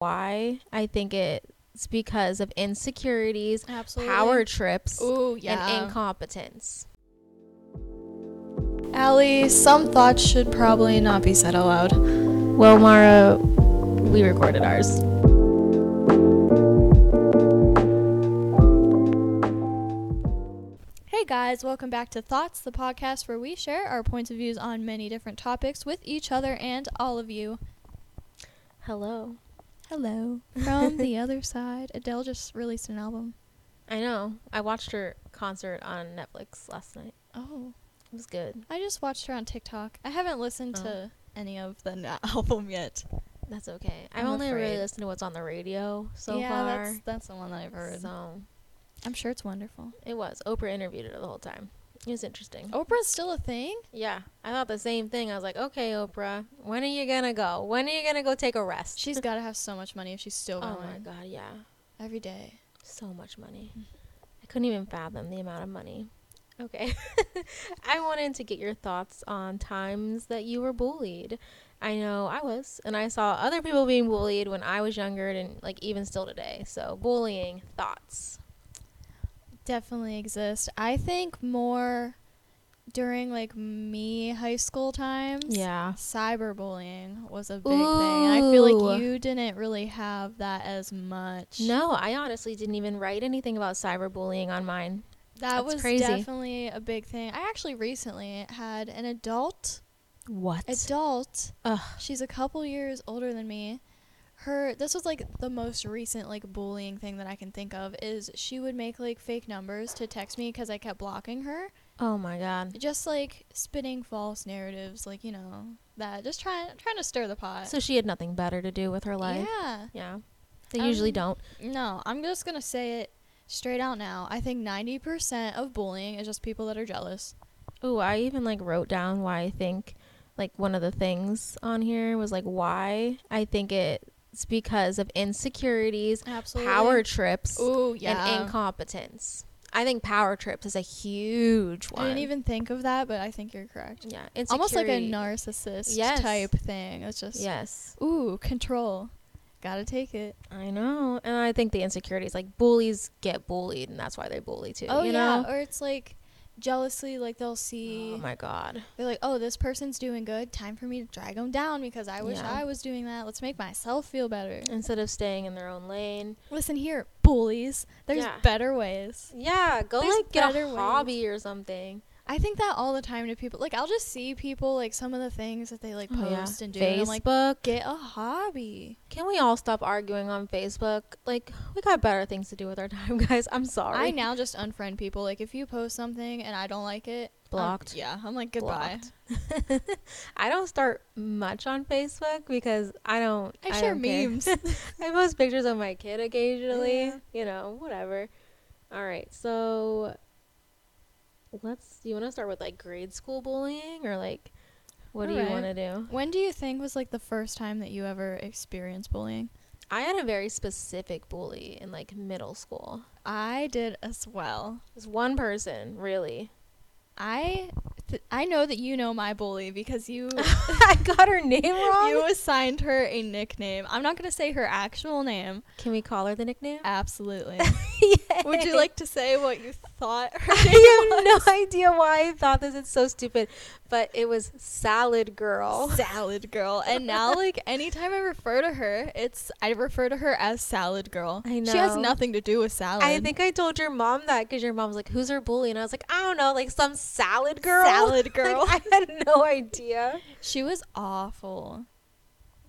why I think it's because of insecurities, Absolutely. power trips, Ooh, yeah. and incompetence. Allie, some thoughts should probably not be said aloud. Well, Mara, we recorded ours. Hey guys, welcome back to Thoughts, the podcast where we share our points of views on many different topics with each other and all of you. Hello. Hello. From the other side, Adele just released an album. I know. I watched her concert on Netflix last night. Oh. It was good. I just watched her on TikTok. I haven't listened Oh. to any of the na- album yet. That's okay. I've I'm only really afraid. listened to what's on the radio so yeah, far. that's that's the one that I've heard. So I'm sure it's wonderful. it was. Oprah interviewed her the whole time. It was interesting. Oprah's still a thing? Yeah, I thought the same thing. I was like, okay, Oprah, when are you gonna go? When are you gonna go take a rest? She's got to have so much money if she's still going. oh my god, yeah, every day. so much money. I couldn't even fathom the amount of money. Okay, I wanted to get your thoughts on times that you were bullied. I know I was, and I saw other people being bullied when I was younger, and like even still today. So bullying thoughts. Definitely exist. I think more during like me high school times. Yeah. Cyberbullying was a big thing. And I feel like you didn't really have that as much. No, I honestly didn't even write anything about cyberbullying on mine. That That's was crazy. definitely a big thing. I actually recently had an adult What? adult Ugh. she's a couple years older than me her this was like the most recent like bullying thing that i can think of is she would make like fake numbers to text me because i kept blocking her Oh my god. just like spitting false narratives like you know that just trying trying to stir the pot So she had nothing better to do with her life. yeah Yeah. They usually Um, don't. no i'm just gonna say it straight out now i think 90% of bullying is just people that are jealous Oh, I even like wrote down why I think like one of the things on here was like why I think it's because of insecurities, absolutely power trips, Ooh, yeah and incompetence. I think power trips is a huge one. i didn't even think of that but i think you're correct yeah, almost like a narcissist Yes. type thing. It's just Yes. ooh control, gotta take it. I know. And I think the insecurities like bullies get bullied and that's why they bully too, oh you yeah, know? or it's like jealousy. Like they'll see Oh my god. they're like, oh this person's doing good. Time for me to drag them down because I wish Yeah. I was doing that. Let's make myself feel better. Instead of staying in their own lane. Listen here, bullies. There's Yeah. better ways. Yeah, go There's like get better a ways. hobby or something. I think that all the time to people. Like I'll just see people like some of the things that they like Oh, post yeah. and do. And I'm like, Facebook. get a hobby. Can we all stop arguing on Facebook? Like, we got better things to do with our time, guys. I'm sorry. I now just unfriend people. Like if you post something and I don't like it, Blocked. yeah, I'm like goodbye. I don't start much on Facebook because I don't. I, share don't memes. I post pictures of my kid occasionally. Yeah. You know, whatever. All right, so let's. You want to start with like grade school bullying or like, what do you want to do? when do you think was like the first time that you ever experienced bullying? I had a very specific bully in like middle school. I did as well. It was one person, really. I th- I know that you know my bully because you I got her name wrong. you assigned her a nickname. I'm not gonna say her actual name. Can we call her the nickname? Absolutely. Would you like to say what you thought her name I have was? no idea why I thought this. It's so stupid, but it was Salad Girl. Salad girl. And now like anytime I refer to her, it's I refer to her as salad girl. I know She has nothing to do with salad. I think I told your mom that because your mom was like, "Who's her bully?" And I was like, "I don't know, like some salad girl." Salad Like, girl. I had no idea. she was awful.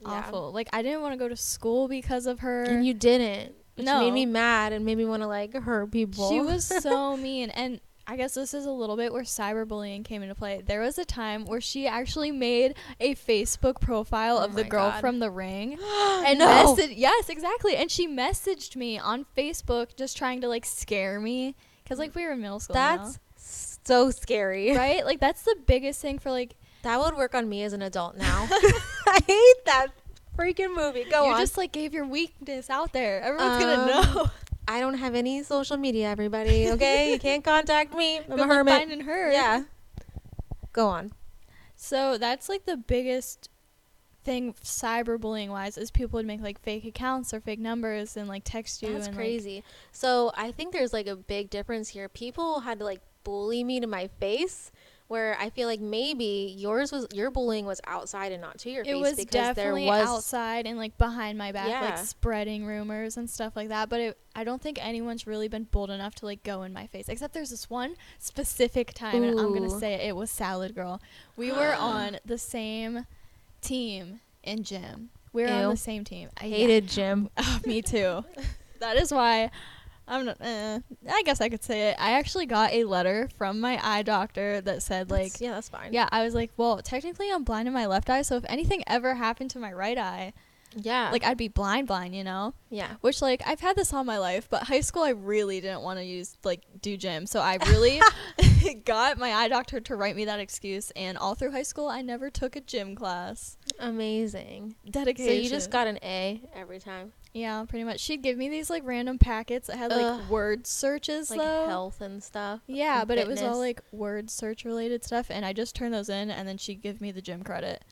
Yeah. Awful. Like I didn't want to go to school because of her. And you didn't, which No. made me mad and made me want to like hurt people. She was so mean. And I guess this is a little bit where cyberbullying came into play. There was a time where she actually made a Facebook profile Oh of the girl God. from The Ring. And no. messaged, yes, exactly. And she messaged me on Facebook just trying to like scare me. Because like we were in middle school. now. That's so scary. right? Like that's the biggest thing for like That would work on me as an adult now. I hate that freaking movie. Go you on. You just like gave your weakness out there. Everyone's Um, gonna know. I don't have any social media, everybody. Okay, you can't contact me. I'm Good a hermit. finding her. Yeah. Go on. So that's like the biggest thing cyberbullying wise is people would make like fake accounts or fake numbers and like text you That's and crazy. so I think there's like a big difference here. People had to like bully me to my face, where I feel like maybe yours was your bullying was outside and not to your it face was because definitely there was outside and like behind my back Yeah. like spreading rumors and stuff like that but it, i don't think anyone's really been bold enough to like go in my face except there's this one specific time and i'm gonna say it, it was salad girl we were on the same team in gym we were on the same team I yeah. hated gym. Oh, me too. that is why I'm not. Eh, I guess I could say it. I actually got a letter from my eye doctor that said like, That's- yeah, that's fine. yeah. I was like, well, technically I'm blind in my left eye, so if anything ever happened to my right eye, yeah, like I'd be blind, blind, you know. yeah. Which like I've had this all my life, but high school I really didn't want to use like do gym, so I really got my eye doctor to write me that excuse. And all through high school, I never took a gym class. Amazing. Dedication. So you just got an A every time, Yeah, pretty much. She'd give me these like random packets that had like Ugh. word searches like though. health and stuff. Yeah, and but it was all like word search related stuff, and I just turned those in, and then she'd give me the gym credit.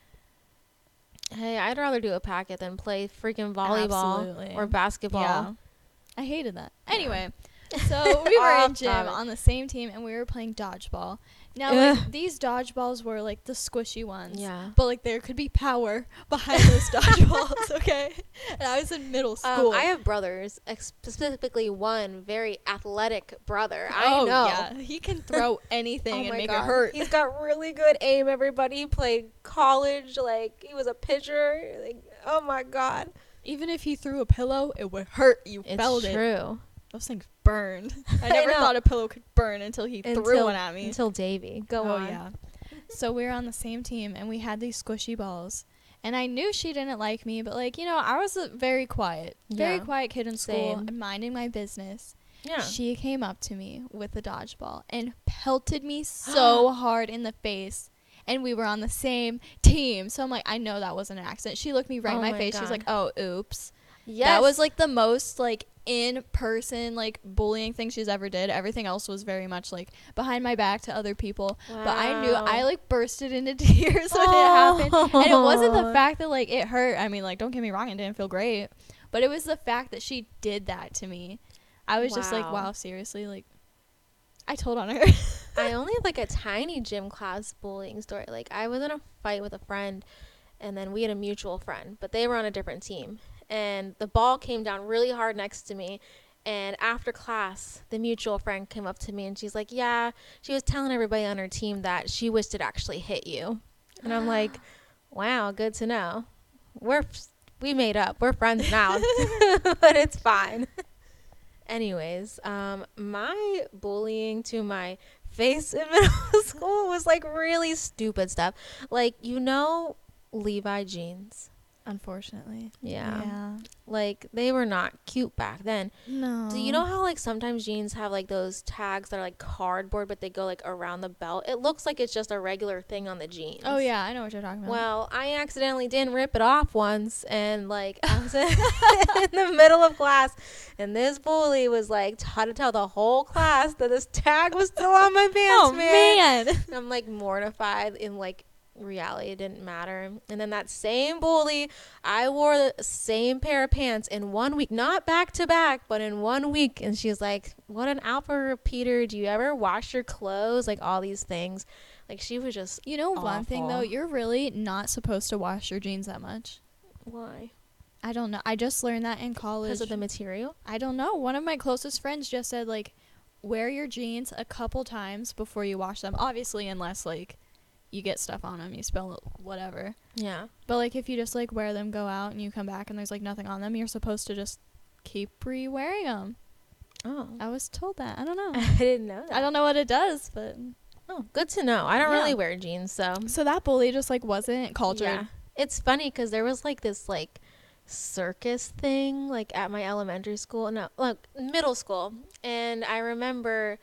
Hey, I'd rather do a packet than play freaking volleyball Absolutely. or basketball. Yeah, I hated that. Anyway, so we were in gym on the same team, and we were playing dodgeball. Now, like these dodgeballs were like the squishy ones. Yeah. But like there could be power behind those dodgeballs, okay? And I was in middle school. Um, I have brothers, ex- specifically one very athletic brother. I oh, know. Yeah, he can throw anything Oh and make God. it hurt. He's got really good aim. Everybody he played college, like he was a pitcher. Like, oh my god, Even if he threw a pillow, it would hurt. You it's felt it. true. Those things burned. I I never know. thought a pillow could burn until he threw one at me. Until Davy, go oh on. yeah. so we were on the same team and we had these squishy balls. And I knew she didn't like me, but like, you know, I was a very quiet, very Yeah. quiet kid in school, Same. minding my business. Yeah. She came up to me with a dodgeball and pelted me so hard in the face. And we were on the same team. So I'm like, I know that wasn't an accident. She looked me right Oh in my, my face. She's God. like, oh, oops. yes. That was like the most like in person like bullying thing she's ever did. Everything else was very much like behind my back to other people. But I knew I like bursted into tears when it happened. And it wasn't the Oh. fact that like it hurt. I mean, like don't get me wrong, it didn't feel great. But it was the fact that she did that to me. I was just like, Wow. wow, seriously, like I told on her. I only have like a tiny gym class bullying story. Like I was in a fight with a friend and then we had a mutual friend, but they were on a different team. And the ball came down really hard next to me. And after class, the mutual friend came up to me and she's like, "Yeah, she was telling everybody on her team that she wished it actually hit you." And I'm like, "Wow, good to know. We're we made up. We're friends now, but it's fine." Anyways, um, my bullying to my face in middle school was like really stupid stuff. Like, you know, Levi jeans. Unfortunately. Yeah. Like, they were not cute back then. No. Do you know how, like, sometimes jeans have, like, those tags that are, like, cardboard, but they go, like, around the belt? It looks like it's just a regular thing on the jeans. Oh yeah, I know what you're talking about. Well, I accidentally didn't rip it off once, and like I was in the middle of class, and this bully was like trying to tell the whole class that this tag was still on my oh, pants, oh man. man. I'm like mortified. In like reality, didn't matter. And then that same bully, I wore the same pair of pants in one week, not back to back, but in one week. And she's like, "What an alpha repeater! Do you ever wash your clothes? Like all these things." Like she was just You know one thing though, you're really not supposed to wash your jeans that much. why I don't know. I just learned that in college. because of the material. I don't know. One of my closest friends just said like wear your jeans a couple times before you wash them. Obviously unless like you get stuff on them, you spill whatever. Yeah. But like if you just like wear them, go out and you come back and there's like nothing on them, you're supposed to just keep re-wearing them. Oh. I was told that. I don't know. I didn't know that. I don't know what it does, but Oh, good to know. I don't Yeah. really wear jeans, so. so that bully just like wasn't cultured. Yeah. It's funny because there was like this like circus thing like at my elementary school. No, like middle school. And I remember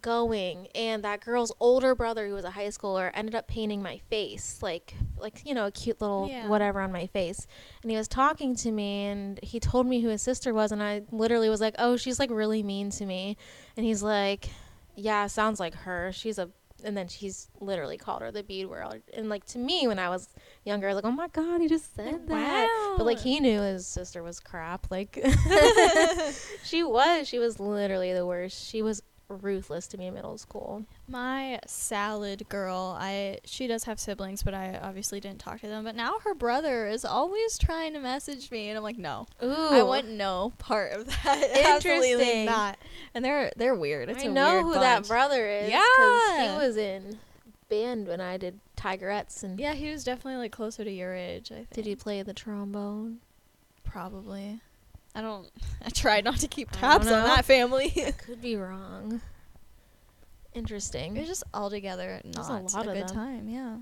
going and that girl's older brother who was a high schooler ended up painting my face like like you know a cute little Yeah. whatever on my face and he was talking to me and he told me who his sister was and i literally was like oh she's like really mean to me and he's like yeah sounds like her she's a and then she's literally called her the bead world. And like to me, when I was younger, I was like, oh my god, he just said that. But like he knew his sister was crap. Like she was. She was literally the worst. She was ruthless to me in middle school. My salad girl, I she does have siblings, but I obviously didn't talk to them. But now her brother is always trying to message me, and I'm like, no, Ooh, I want no part of that. Absolutely Interesting. not. And they're they're weird. It's I know who that brother is. Yeah. he was in band when I did Tigerettes. And Yeah, he was definitely like closer to your age. I think. did he play the trombone? Probably. I don't. I try not to keep tabs on that family. I could be wrong. Interesting. it was just altogether There's not a a, lot of good them. time. Yeah.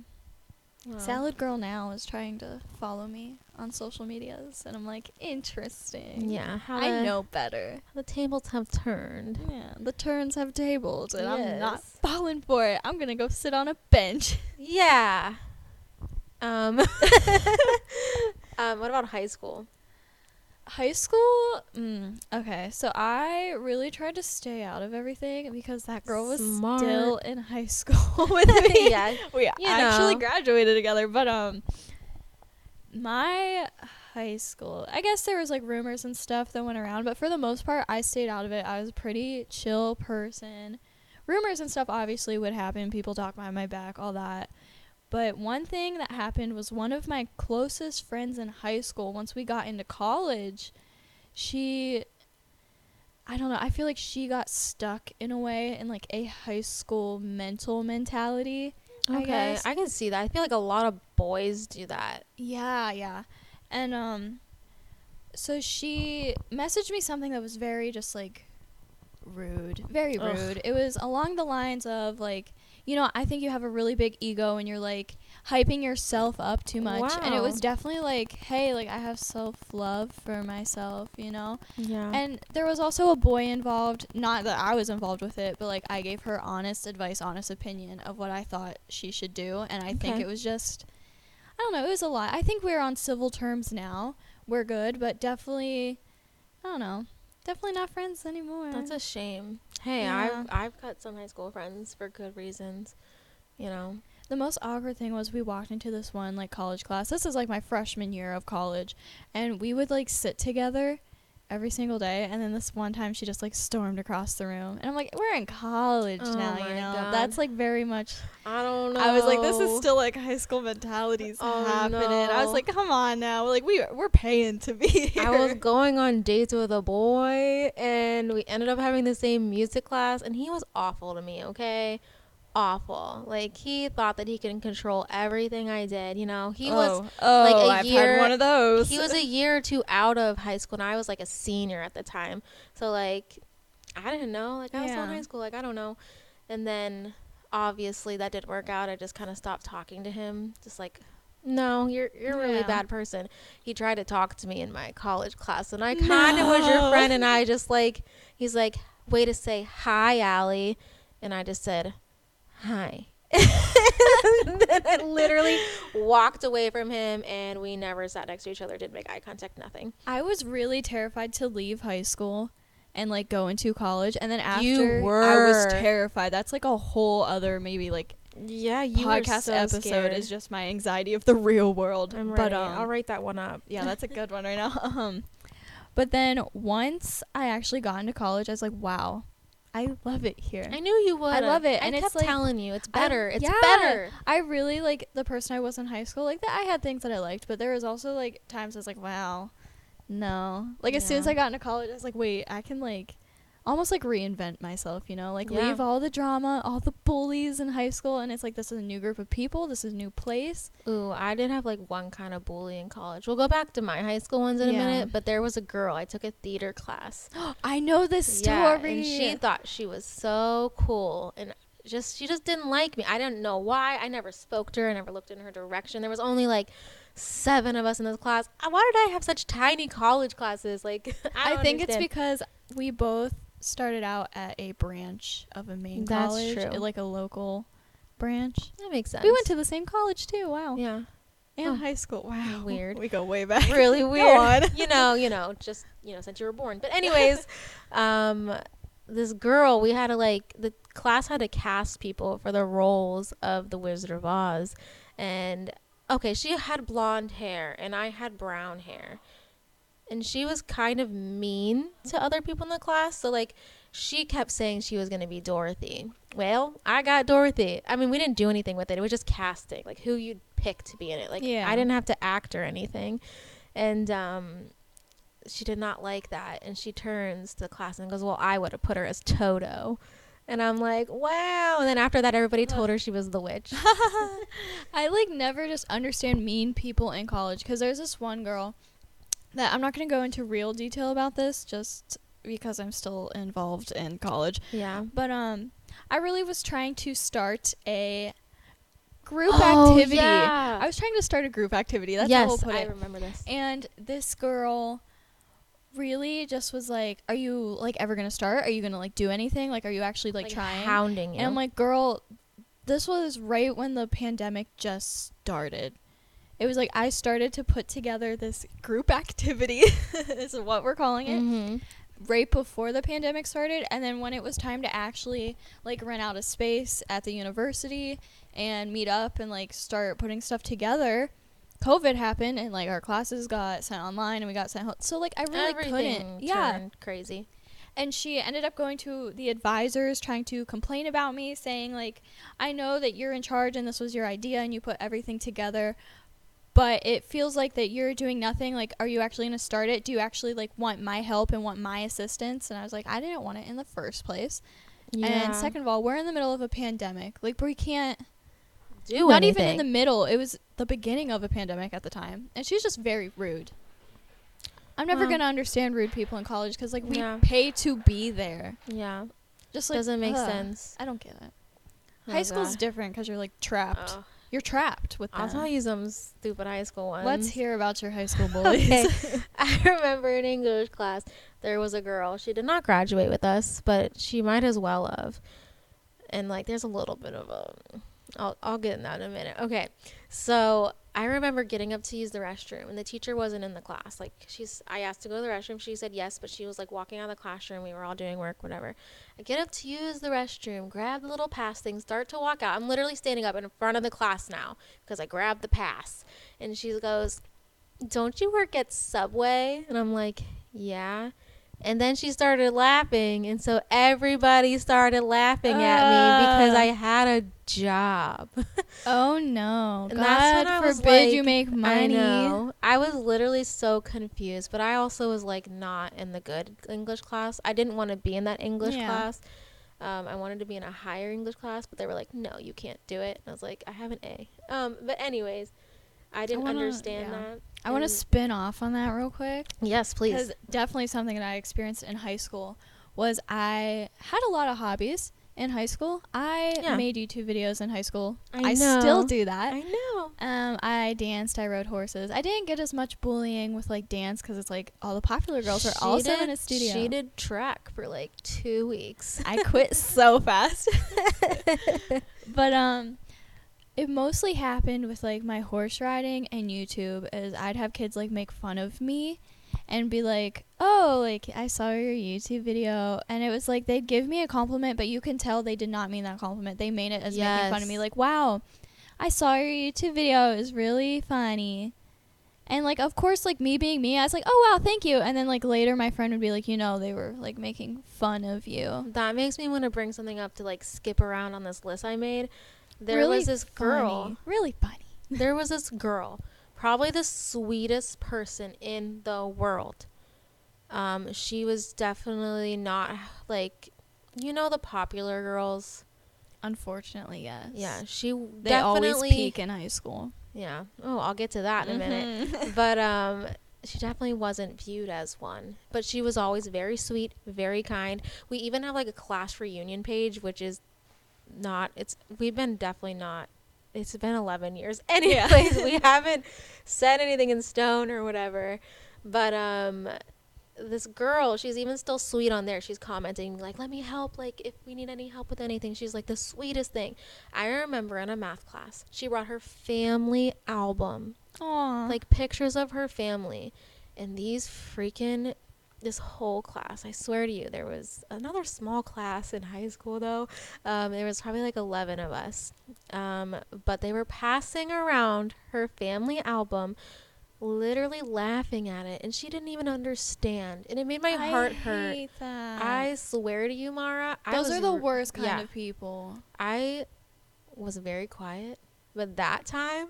Wow. Salad girl now is trying to follow me on social medias, and I'm like, interesting. Yeah, how I the- know better. the tables have turned. Yeah, the turns have tables, and I'm not falling for it. I'm gonna go sit on a bench. Yeah. Um. um. What about high school? High school, mm, okay. So I really tried to stay out of everything because that girl was Smart. still in high school with me. yeah. we you actually know. graduated together, but um, my high school, I guess there was like rumors and stuff that went around, but for the most part, I stayed out of it. I was a pretty chill person. Rumors and stuff obviously would happen. People talk behind my back, all that. But one thing that happened was one of my closest friends in high school, once we got into college, she I don't know, I feel like she got stuck in a way in like a high school mental mentality. Okay, guess. I can see that. I feel like a lot of boys do that. Yeah, yeah. And um so she messaged me something that was very just like rude. Very Ugh. rude. It was along the lines of like, you know, I think you have a really big ego and you're like hyping yourself up too much. Wow. And it was definitely like, hey, like I have self-love for myself, you know? Yeah. And there was also a boy involved, not that I was involved with it, but like I gave her honest advice, honest opinion of what I thought she should do, and I think it was just I don't know, it was a lot. I think we're on civil terms now. We're good, but definitely I don't know. Definitely not friends anymore. That's a shame. Hey, Yeah. I've I've cut some high school friends for good reasons. You know. the most awkward thing was we walked into this one like college class. This is like my freshman year of college, and we would like sit together every single day. And then this one time, she just like stormed across the room, and I'm like, we're in college Oh now, you know. God. That's like very much. I don't know. I was like, this is still like high school mentalities Oh, happening. I was like, come on now, like we we're paying to be here. I was going on dates with a boy and we ended up having the same music class and he was awful to me, okay? Awful. Like he thought that he can control everything I did, you know. He was oh, oh like, a oh, I've year- one of those. he was a year or two out of high school and I was like a senior at the time. So like I didn't know. Like I was still in high school, like I don't know. And then obviously that didn't work out. I just kind of stopped talking to him. Just like no, you're you're a really Yeah. bad person. He tried to talk to me in my college class and I kind of was your friend and I just like he's like way to say hi, Allie. And I just said hi. and then I literally walked away from him and we never sat next to each other, didn't make eye contact, nothing. I was really terrified to leave high school and like go into college and then after You I was terrified. That's like a whole other maybe like Yeah, you podcast so episode scared. is just my anxiety of the real world. I'm but ready. um I'll write that one up. yeah, that's a good one right now. Um but then once I actually got into college, I was like, wow, I love it here. I knew you would. I love it, I and it's like- telling you it's I- better. it's yeah. better. I really like the person I was in high school. Like that, I had things that I liked, but there was also like times I was like, "Wow, no." Like as soon as I got into college, I was like, "Wait, I can like almost like reinvent myself." You know, like Yeah. leave all the drama, all the bullies in high school, and it's like this is a new group of people. This is a new place. Ooh, I did have like one kind of bully in college. We'll go back to my high school ones in Yeah. a minute, but there was a girl. I took a theater class. I know this story. Yeah, and she thought she was so cool and just she just didn't like me. I didn't know why. I never spoke to her. I never looked in her direction. There was only like seven of us in this class. Uh, Why did I have such tiny college classes? Like I, I, think it's because we both started out at a branch of a main That's college, true. like a local branch. that makes sense. We went to the same college too. Wow. yeah, And Oh. high school. Wow. Weird. We go way back. really Go weird. on. you know, you know, just you know, since you were born. But anyways, um, this girl, we had to like the class had to cast people for the roles of the Wizard of Oz, and okay, she had blonde hair and I had brown hair, and she was kind of mean to other people in the class. So like, she kept saying she was gonna be Dorothy. Well, I got Dorothy. I mean, we didn't do anything with it. It was just casting, like who you'd pick to be in it. Like, Yeah. I didn't have to act or anything, and um she did not like that and she turns to the class and goes well i would have put her as toto and i'm like wow and then after that everybody told her she was the witch I like never just understand mean people in college because there's this one girl that I'm not going to go into real detail about this just because I'm still involved in college. yeah But um I really was trying to start a group Oh, activity. yeah. I was trying to start a group activity. That's yes how we'll put i it. remember this And this girl really just was like, "Are you like ever going to start? Are you going to like do anything? Like are you actually like, trying?" hounding you And I'm like, girl, this was right when the pandemic just started. It was like I started to put together this group activity, is what we're calling it, Mhm. right before the pandemic started. And then when it was time to actually like rent out a space at the university and meet up and like start putting stuff together, COVID happened and like our classes got sent online and we got sent home. So like I really everything couldn't. Yeah crazy and she ended up going to the advisors trying to complain about me saying like i know that you're in charge and this was your idea and you put everything together but it feels like that you're doing nothing like are you actually going to start it do you actually like want my help and want my assistance and i was like i didn't want it in the first place yeah. and second of all we're in the middle of a pandemic like we can't do it. not anything. even in the middle it was the beginning of a pandemic at the time and she's just very rude i'm never Well- going to understand rude people in college because like we Yeah. pay to be there yeah just like doesn't make ugh, sense I don't get it. Oh, high school's God. different because you're like trapped. Oh, You're trapped with i'll them. tell you some stupid high school ones Let's hear about your high school bullies. Okay. I remember in English class there was a girl. She did not graduate with us, but she might as well have. And like, there's a little bit of a. I'll I'll get in that in a minute. Okay, so I remember getting up to use the restroom, and the teacher wasn't in the class. Like she's, I asked to go to the restroom. She said yes, but she was like walking out of the classroom. We were all doing work, whatever. I get up to use the restroom, grab the little pass thing, start to walk out. I'm literally standing up in front of the class now because I grabbed the pass, and she goes, don't you work at Subway? And I'm like, yeah. And then she started laughing, and so everybody started laughing at me because Ah. I had a job. oh no! And God that's when I was forbid you make money. I know. I was literally so confused, but I also was like not in the good English class. I didn't want to be in that English Yeah. class. Um, I wanted to be in a higher English class, but they were like, "No, you can't do it." And I was like, "I have an A." Um, but anyways, I didn't wanna- understand yeah. that. I want to spin off on that real quick Yes, please. because definitely something that I experienced in high school was I had a lot of hobbies in high school. I Yeah. made YouTube videos in high school. I still know. do that. I know. Um, I danced. I rode horses. I didn't get as much bullying with like dance because it's like all the popular girls are also did- in a studio. She did track for like two weeks. I quit so fast. but um it mostly happened with like my horse riding and YouTube is I'd have kids like make fun of me and be like, "Oh, like I saw your YouTube video." And it was like they'd give me a compliment, but you can tell they did not mean that compliment. They made it as making fun of me like, "Wow, I saw your YouTube video. It was really funny." And like of course like me being me, I was like, "Oh wow, thank you." And then like later my friend would be like, "You know, they were like making fun of you." That makes me want to bring something up to like skip around on this list I made. There Really was this girl. funny. Really funny. there was this girl, probably the sweetest person in the world. Um, she was definitely not like, you know, the popular girls. Unfortunately, yes. Yeah, she They definitely. always peak in high school. Yeah. Oh, I'll get to that in a minute. But um she definitely wasn't viewed as one but she was always very sweet very kind we even have like a class reunion page which is not it's we've been definitely not it's been 11 years anyways. We haven't said anything in stone or whatever. But um this girl she's even still sweet on there. She's commenting like let me help like if we need any help with anything. She's like the sweetest thing. I remember in a math class she brought her family album. Aw. like pictures of her family. And these freaking this whole class. I swear to you, there was another small class in high school though. Um, there was probably like eleven of us. Um, but they were passing around her family album, literally laughing at it, and she didn't even understand, and it made my heart hurt. hate that. I swear to you, Mara. I Those are the r- worst kind yeah. of people. I was very quiet, but that time,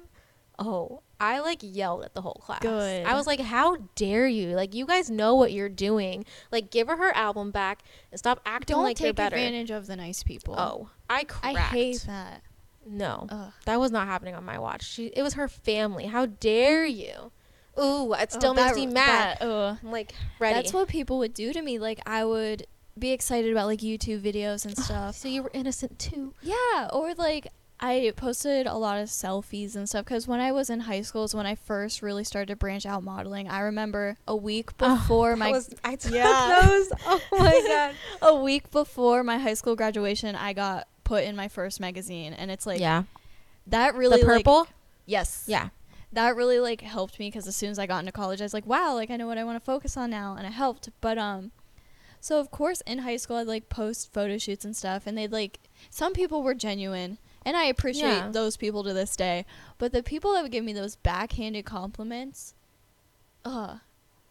oh, I like yelled at the whole class. Good. I was like, "How dare you? Like, you guys know what you're doing. Like, give her her album back and stop acting Don't like you're take advantage of the nice people. Oh, I cracked. I hate that. No, Ugh. that was not happening on my watch. She, it was her family. How dare you? Ooh, it still Oh, makes that- me mad. that- like ready. That's what people would do to me. Like I would be excited about like YouTube videos and stuff. so you were innocent too. yeah, or like I posted a lot of selfies and stuff because when I was in high school is when I first really started to branch out modeling. I remember a week before Oh, my I, was, I took Yeah. those. Oh my god. a week before my high school graduation, I got put in my first magazine, and it's like yeah. that really the like- purple. yes, yeah. that really like helped me because as soon as I got into college, I was like, wow, like I know what I want to focus on now, and it helped. But um, so of course in high school I'd like post photo shoots and stuff, and they'd like some people were genuine, and I appreciate Yeah. those people to this day. But the people that would give me those backhanded compliments, uh,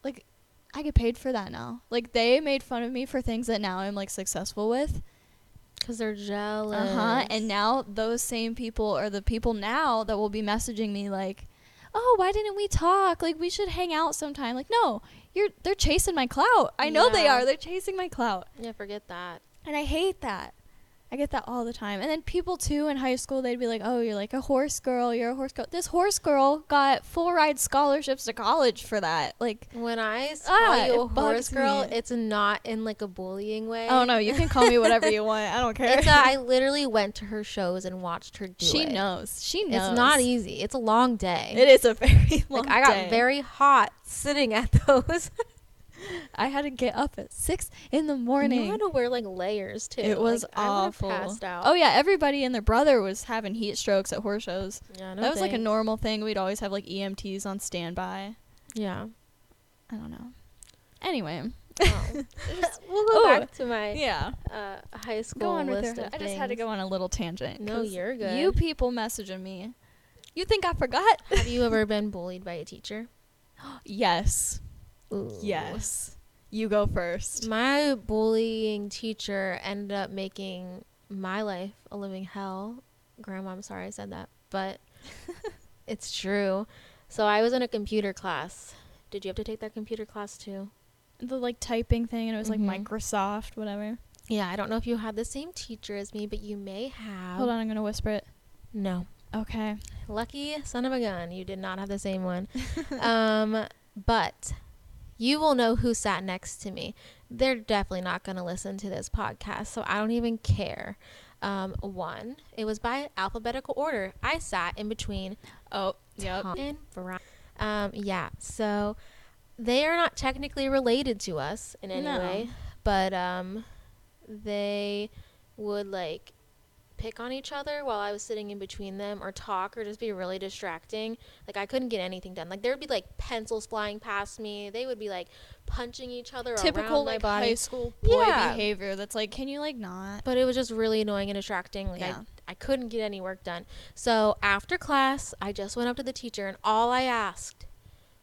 like I get paid for that now. Like they made fun of me for things that now I'm like successful with. Because they're jealous. Uh huh. And now those same people are the people now that will be messaging me like, "Oh, why didn't we talk? Like we should hang out sometime." Like, no, you're they're chasing my clout. I know they are. They're chasing my clout, Yeah, forget that. and I hate that. I get that all the time. And then people too in high school, they'd be like, "Oh, you're like a horse girl. You're a horse girl." This horse girl got full ride scholarships to college for that. Like, when I ah, call you a horse girl, me. it's not in like a bullying way. oh no, you can call me whatever you want. I don't care. It's a, I literally went to her shows and watched her do she it. knows. She knows. It's not easy. It's a long day. It is a very long like I got day. very hot sitting at those. I had to get up at six in the morning. You had to wear like layers too. It was Like, awful. Oh yeah, everybody and their brother was having heat strokes at horse shows. yeah, no that was like a normal thing. We'd always have like EMTs on standby. Yeah. I don't know. Anyway, Oh. we'll go Oh, back to my yeah. uh, high school Go on with list your. of I just had to go on a little tangent. No, you're good. You people messaging me. You think I forgot? Have you ever been bullied by a teacher? yes. Ooh. Yes. You go first. My bullying teacher ended up making my life a living hell. Grandma, I'm sorry I said that, but it's true. So I was in a computer class. Did you have to take that computer class too? The like typing thing, and it was Mhm. like Microsoft, whatever. Yeah, I don't know if you had the same teacher as me, but you may have. Hold on, I'm gonna whisper it. No. Okay. Lucky son of a gun, you did not have the same one. um, but you will know who sat next to me. They're definitely not going to listen to this podcast, so I don't even care. Um, one, it was by alphabetical order. I sat in between Oh, yep. Tom and Veronica. Um, yeah, so they are not technically related to us in any No. way, but um, they would like pick on each other while I was sitting in between them or talk or just be really distracting. Like I couldn't get anything done. Like there would be like pencils flying past me. They would be like punching each other Typical around my like body. high school boy Yeah. behavior. That's like, can you like not? But it was just really annoying and distracting. Like Yeah. I, I couldn't get any work done. So after class, I just went up to the teacher and all I asked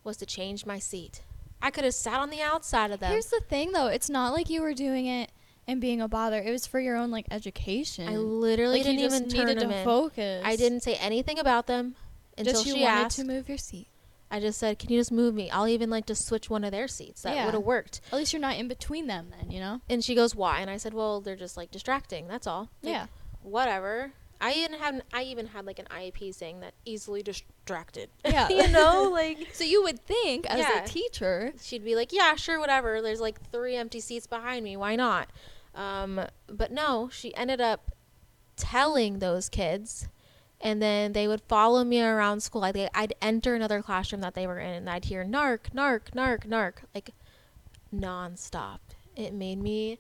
was to change my seat. I could have sat on the outside of them. Here's the thing, though. It's not like you were doing it and being a bother. It was for your own like education. I literally like didn't you just even turn them to in. focus. I didn't say anything about them until Just you she wanted asked. to move your seat. I just said, "Can you just move me? I'll even like just switch one of their seats. That Yeah. would have worked." At least you're not in between them, then. You know. And she goes, "Why?" And I said, "Well, they're just like distracting. That's all." Like, yeah. Whatever. I even had I even had like an IEP saying that easily distracted. Yeah. you know, like So you would think, as Yeah. a teacher, she'd be like, "Yeah, sure, whatever. There's like three empty seats behind me. Why not?" Um, but no, she ended up telling those kids, and then they would follow me around school. Like they, I'd enter another classroom that they were in, and I'd hear "narc, narc, narc, narc," like nonstop. It made me,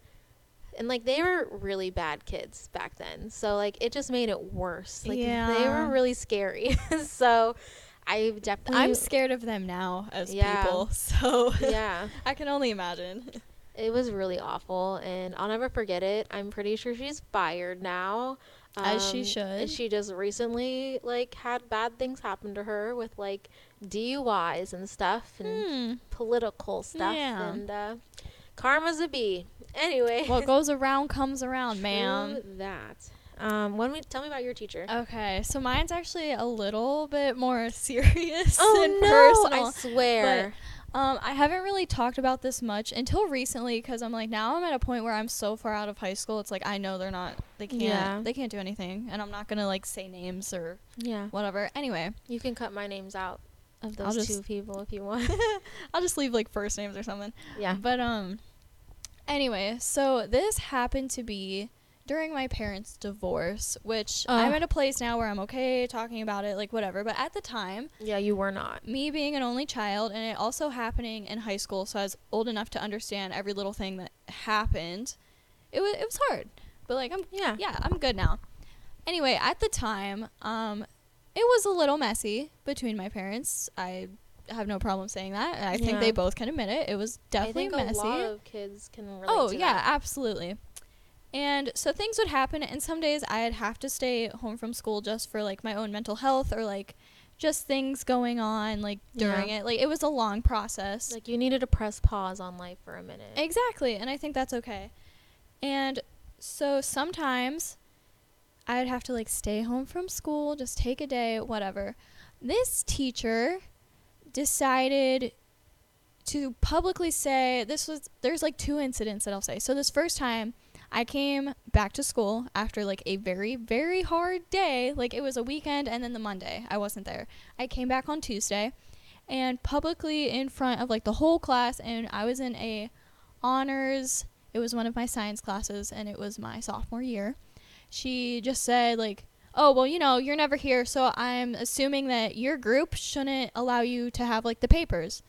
and like they were really bad kids back then, so like it just made it worse. Like they were really scary. so I've definitely. I'm scared of them now as Yeah. people, so yeah. I can only imagine. It was really awful, and I'll never forget it. I'm pretty sure she's fired now. As she Um, should. She just recently like had bad things happen to her with like DUIs and stuff and Hmm. political stuff. Yeah. And uh, karma's a bee. Anyway, What goes around comes around, ma'am. That. Um, when we tell me about your teacher. Okay, so mine's actually a little bit more serious oh and no! personal. I swear. Um, I haven't really talked about this much until recently because I'm like now I'm at a point where I'm so far out of high school. It's like I know they're not, they can't, Yeah. they can't do anything, and I'm not gonna like say names or yeah, whatever. Anyway, you can cut my names out of those just- two people if you want. I'll just leave like first names or something. yeah. But um, anyway, so this happened to be during my parents' divorce, which I'm at a place now where I'm okay talking about it, like whatever. But at the time, Yeah, you were not. me being an only child and it also happening in high school so i was old enough to understand every little thing that happened it was it was hard but like i'm Yeah. yeah i'm good now anyway at the time um it was a little messy between my parents i have no problem saying that i think Yeah. they both can admit it it was definitely I think messy a lot of kids can relate Oh yeah, that. absolutely. And so things would happen, and some days I'd have to stay home from school just for like my own mental health or like just things going on like during Yeah. it. Like it was a long process. Like you needed to press pause on life for a minute. exactly, and I think that's okay. And so sometimes I'd have to like stay home from school, just take a day, whatever. This teacher decided to publicly say this was there's like two incidents that I'll say. So this first time I came back to school after like a very very hard day, like it was a weekend and then the Monday I wasn't there. I came back on Tuesday and publicly in front of like the whole class and I was in a honors it was one of my science classes and it was my sophomore year. She just said like oh well you know you're never here so i'm assuming that your group shouldn't allow you to have like the papers.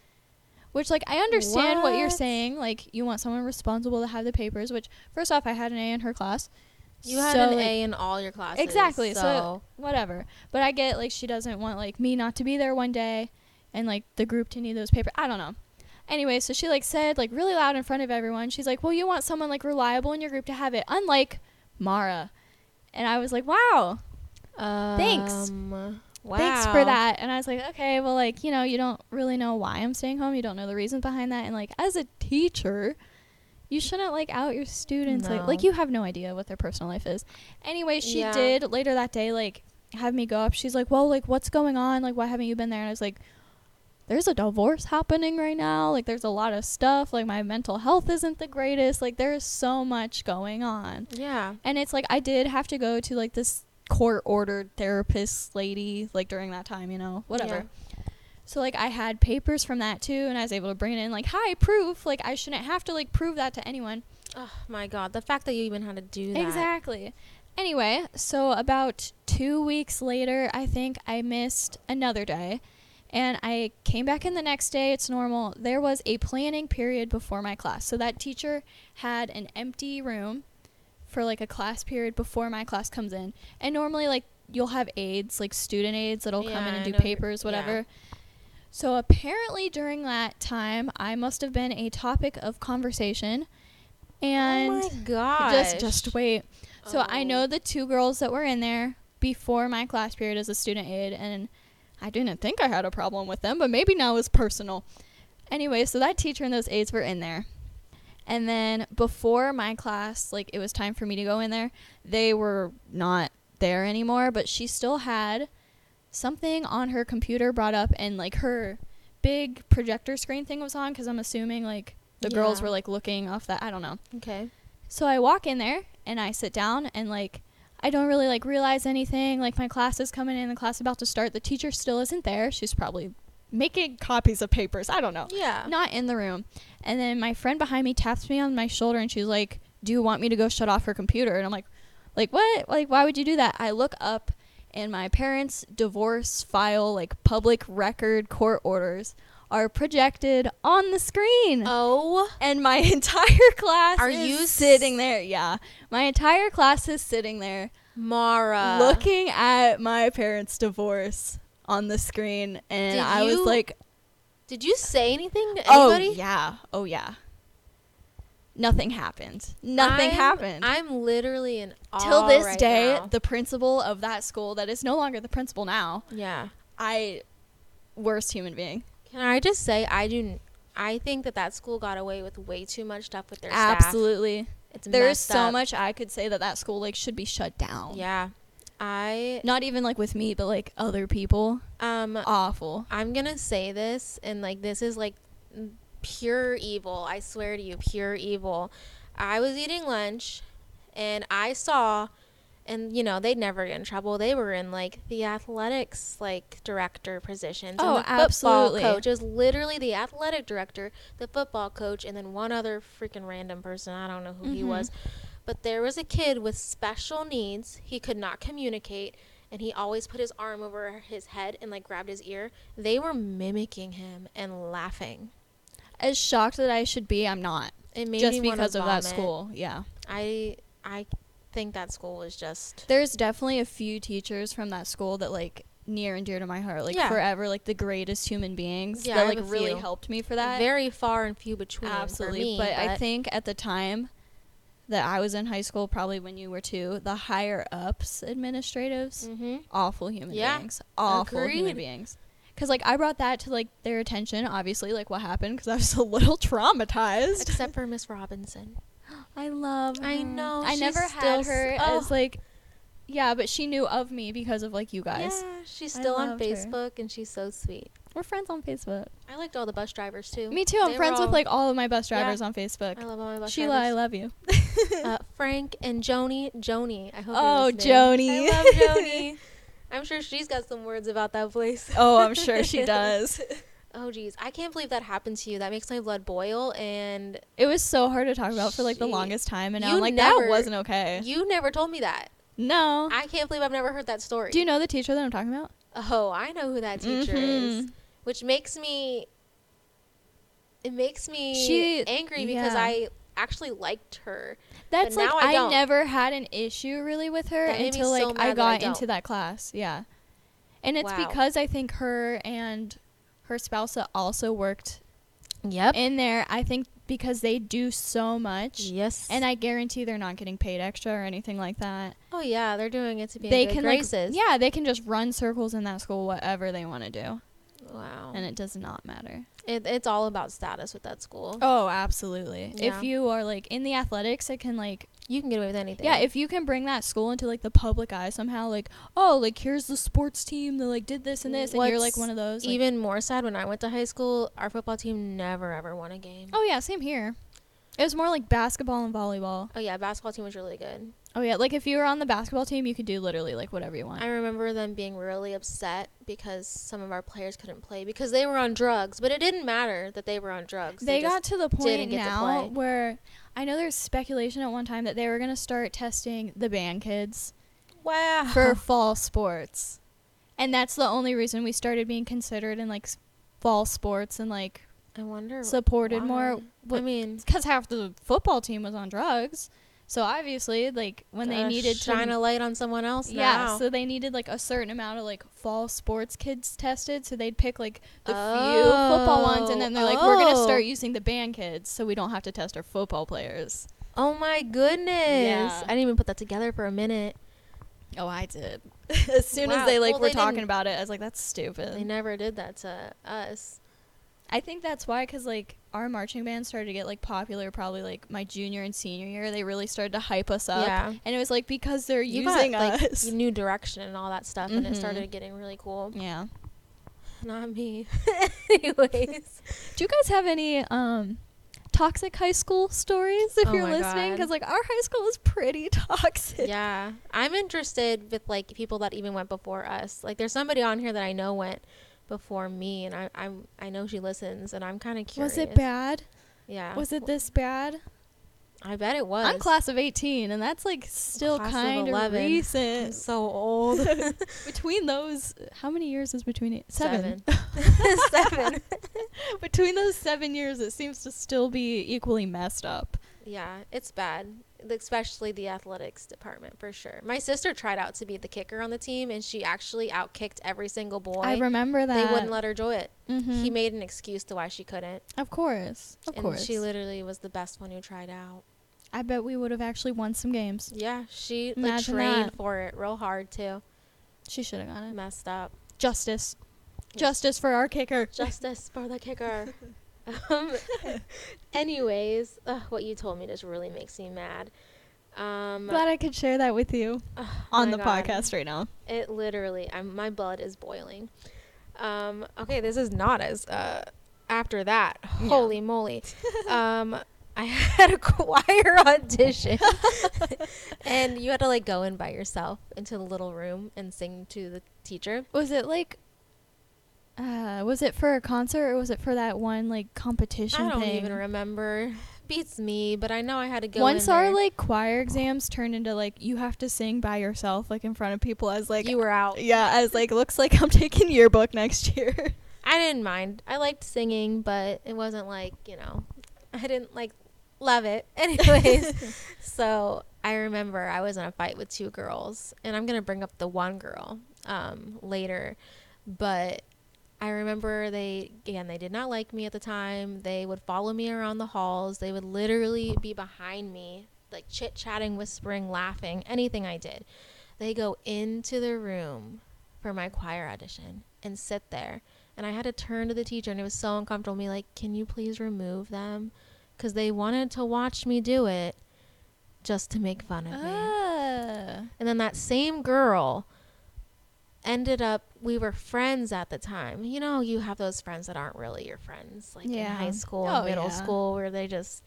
Which like i understand what, you're saying like you want someone responsible to have the papers which first off i had an a in her class. You had So, an like, A in all your classes. Exactly, so- So, whatever. But i get like she doesn't want like me not to be there one day and like the group to need those papers i don't know. Anyway so she like said like really loud in front of everyone. She's like well you want someone like reliable in your group to have it unlike mara and i was like wow Thanks. um, Wow. thanks for that. And I was like, okay, well, like, you know, you don't really know why I'm staying home. You don't know the reasons behind that. And like, as a teacher, you shouldn't like out your students. Like, like you have no idea what their personal life is. Anyway, she Yeah. did later that day, like, have me go up. She's like, well, like, what's going on? Like, why haven't you been there? And I was like, there's a divorce happening right now. Like, there's a lot of stuff. Like, my mental health isn't the greatest. Like, there's so much going on. Yeah. And it's like I did have to go to like this court ordered therapist lady like during that time, you know, whatever. Yeah. So like I had papers from that too and I was able to bring it in like, "Hi, proof." Like I shouldn't have to like prove that to anyone. Oh my god, the fact that you even had to do that. Exactly. Anyway, so about 2 weeks later, I think I missed another day. And I came back in the next day. It's normal. There was a planning period before my class. So that teacher had an empty room for like a class period before my class comes in. And normally, like, you'll have aides, like student aides that'll come in and do papers, yeah. whatever. So apparently, during that time, I must have been a topic of conversation. And oh my god. just just wait. So I Oh. know the two girls that were in there before my class period as a student aide, and I didn't think I had a problem with them, but maybe now it's personal. Anyway, so that teacher and those aides were in there. And then before my class, like it was time for me to go in there, they were not there anymore, but she still had something on her computer brought up and like her big projector screen thing was on cuz I'm assuming like the girls were like looking off that, I don't know. Okay. So I walk in there and I sit down and like I don't really like realize anything. Like my class is coming in, the class about to start. The teacher still isn't there. She's probably making copies of papers. I don't know. Yeah. Not in the room. And then my friend behind me taps me on my shoulder and she's like, "Do you want me to go shut off her computer?" And I'm like, "Like what? Like why would you do that?" I look up and my parents' divorce file, like public record court orders, are projected on the screen Oh. and my entire class Are is you s- sitting there yeah my entire class is sitting there Mara. looking at my parents divorce on the screen, and Did I was like, Did you say anything to anybody? "Oh anybody? yeah, oh yeah." Nothing happened. Nothing I'm- happened. I'm literally in Till this right day, now. the principal of that school that is no longer the principal now. yeah. I worst human being. Can I just say I do? I think that that school got away with way too much stuff with their staff. Absolutely. It's There's so up. much I could say that that school like should be shut down. Yeah. I Not even like with me, but like other people. um Awful. I'm gonna say this and like this is like pure evil. I swear to you, pure evil. I was eating lunch and I saw and you know they'd never get in trouble. They were in like the athletics like director positions. Oh, and the football coach it was literally the athletic director, the football coach, and then one other freaking random person. I don't know who he Mhm. was. But there was a kid with special needs. He could not communicate and he always put his arm over his head and like grabbed his ear. They were mimicking him and laughing. As shocked that I should be, I'm not. It made Just because of that school. Yeah. I I think that school was just There's definitely a few teachers from that school that like near and dear to my heart, like Yeah. forever, like the greatest human beings Yeah, that like really few. helped me for that. very far and few between. Absolutely. me, but, I think at the time that I was in high school, probably when you were too, the higher ups administratives, hmm awful human Yeah. beings, awful human beings. Because like I brought that to like their attention, obviously, like what happened, because I was a little traumatized. except for Miss Robinson. I love. Her. I know, I never still had her s- as oh. like. Yeah, but she knew of me because of like you guys. Yeah, she's still on loved her. Facebook and she's so sweet. We're friends on Facebook. I liked all the bus drivers too. Me too. I'm They friends with like all of my bus Yeah. drivers on Facebook. I love all my bus Sheila, I love you. uh, Frank and Joni. Joni, I hope. Oh. Joni. I love Joni. I'm sure she's got some words about that place. oh, I'm sure she does. Oh, geez, I can't believe that happened to you. That makes my blood boil. And It was so hard to talk about for like the longest time, and now I'm like never- that wasn't okay. you never told me that. no. I can't believe I've never heard that story. Do you know the teacher that I'm talking about? Oh, I know who that teacher is. Mhm. Which makes me. It makes me She- angry because yeah. I actually liked her. That's like I I, never had an issue really with her That until like so I I got don't. into that class. Yeah. And it's Wow. because I think her and her spouse also worked Yep. in there, I think because they do so much. Yes. And I guarantee they're not getting paid extra or anything like that. oh yeah, they're doing it to be they good can graces. like yeah, they can just run circles in that school whatever they want to do, Wow. and it does not matter. It, it's all about status with that school. Oh, absolutely. Yeah. If you are like in the athletics, it can like You can get away with anything. yeah, if you can bring that school into like the public eye somehow, like oh, like here's the sports team that like did this and this, and you're like one of those. like- even more sad when I went to high school, our football team never ever won a game. oh yeah, same here. It was more like basketball and volleyball. Oh yeah, basketball team was really good. Oh yeah, like if you were on the basketball team, you could do literally like whatever you want. I remember them being really upset because some of our players couldn't play because they were on drugs, but it didn't matter that they were on drugs. they just- got to the point get to now where I know there's speculation at one time that they were gonna start testing the band kids wow for fall sports, and that's the only reason we started being considered in like fall sports and like I wonder supported more. why. I mean, because half the football team was on drugs, so obviously like when they needed shine to a light on someone else. yeah, now. so they needed like a certain amount of like fall sports kids tested, so they'd pick like the few Oh, football ones, and then they're like, we're gonna oh. start using the band kids, so we don't have to test our football players. oh my goodness! Yeah. I didn't even put that together for a minute. Oh, I did. as soon Wow. as they like Well, were talking about it, I was like, that's stupid. They never did that to us. I think that's why, because like our marching band started to get like popular probably like my junior and senior year. They really started to hype us up, Yeah. and it was like because they're You using got, like, us. new direction and all that stuff, and it Mhm. started getting really cool. yeah. Not me. Anyways, Do you guys have any um toxic high school stories if Oh you're listening? Because like our high school is pretty toxic. yeah, I'm interested with like people that even went before us. Like, there's somebody on here that I know went before me, and I I'm I know she listens, and I'm kind of curious. Was it bad? Yeah. Was it this bad? I bet it was. I'm class of 18, and that's like still kind of 11. I'm recent. so old. between those, how many years is between it? Seven. Seven. Seven. between those seven years, it seems to still be equally messed up. Yeah, it's bad. Especially the athletics department for sure. My sister tried out to be the kicker on the team, and she actually outkicked every single boy. I remember that. they wouldn't let her do it. Mhm. He made an excuse to why she couldn't, Of course. Of and course. she literally was the best one who tried out. I bet we would have actually won some games. Yeah, she like, Imagine trained that. for it real hard too. She should have got it. Messed up. Justice. Justice for our kicker. Justice for the kicker. um, anyways, what you told me just really makes me mad. Um, Glad I could share that with you ugh, on the God. podcast right now. It literally, I'm, my blood is boiling. Um, okay, this is not as uh, after that. Yeah. Holy moly! um, I had a choir audition, and you had to like go in by yourself into the little room and sing to the teacher. Was it like uh was it for a concert or was it for that one like competition thing? I don't thing? even remember. Beats me, but I know I had to go. Once our there. like choir exams turned into like you have to sing by yourself like in front of people as like you were out. yeah, as like looks like I'm taking yearbook next year. I didn't mind. I liked singing, but it wasn't like, you know, I didn't like love it. Anyways, so I remember I was in a fight with two girls, and I'm going to bring up the one girl um, later, but I remember they, again, they did not like me at the time. They would follow me around the halls. They would literally be behind me, like chit chatting, whispering, laughing, anything I did. They go into the room for my choir audition and sit there and I had to turn to the teacher, and it was so uncomfortable. Me like, can you please remove them? Because they wanted to watch me do it, just to make fun of me. Ah. And then that same girl ended up. We were friends at the time. You know, you have those friends that aren't really your friends, like in high school Oh, middle yeah. school, where they just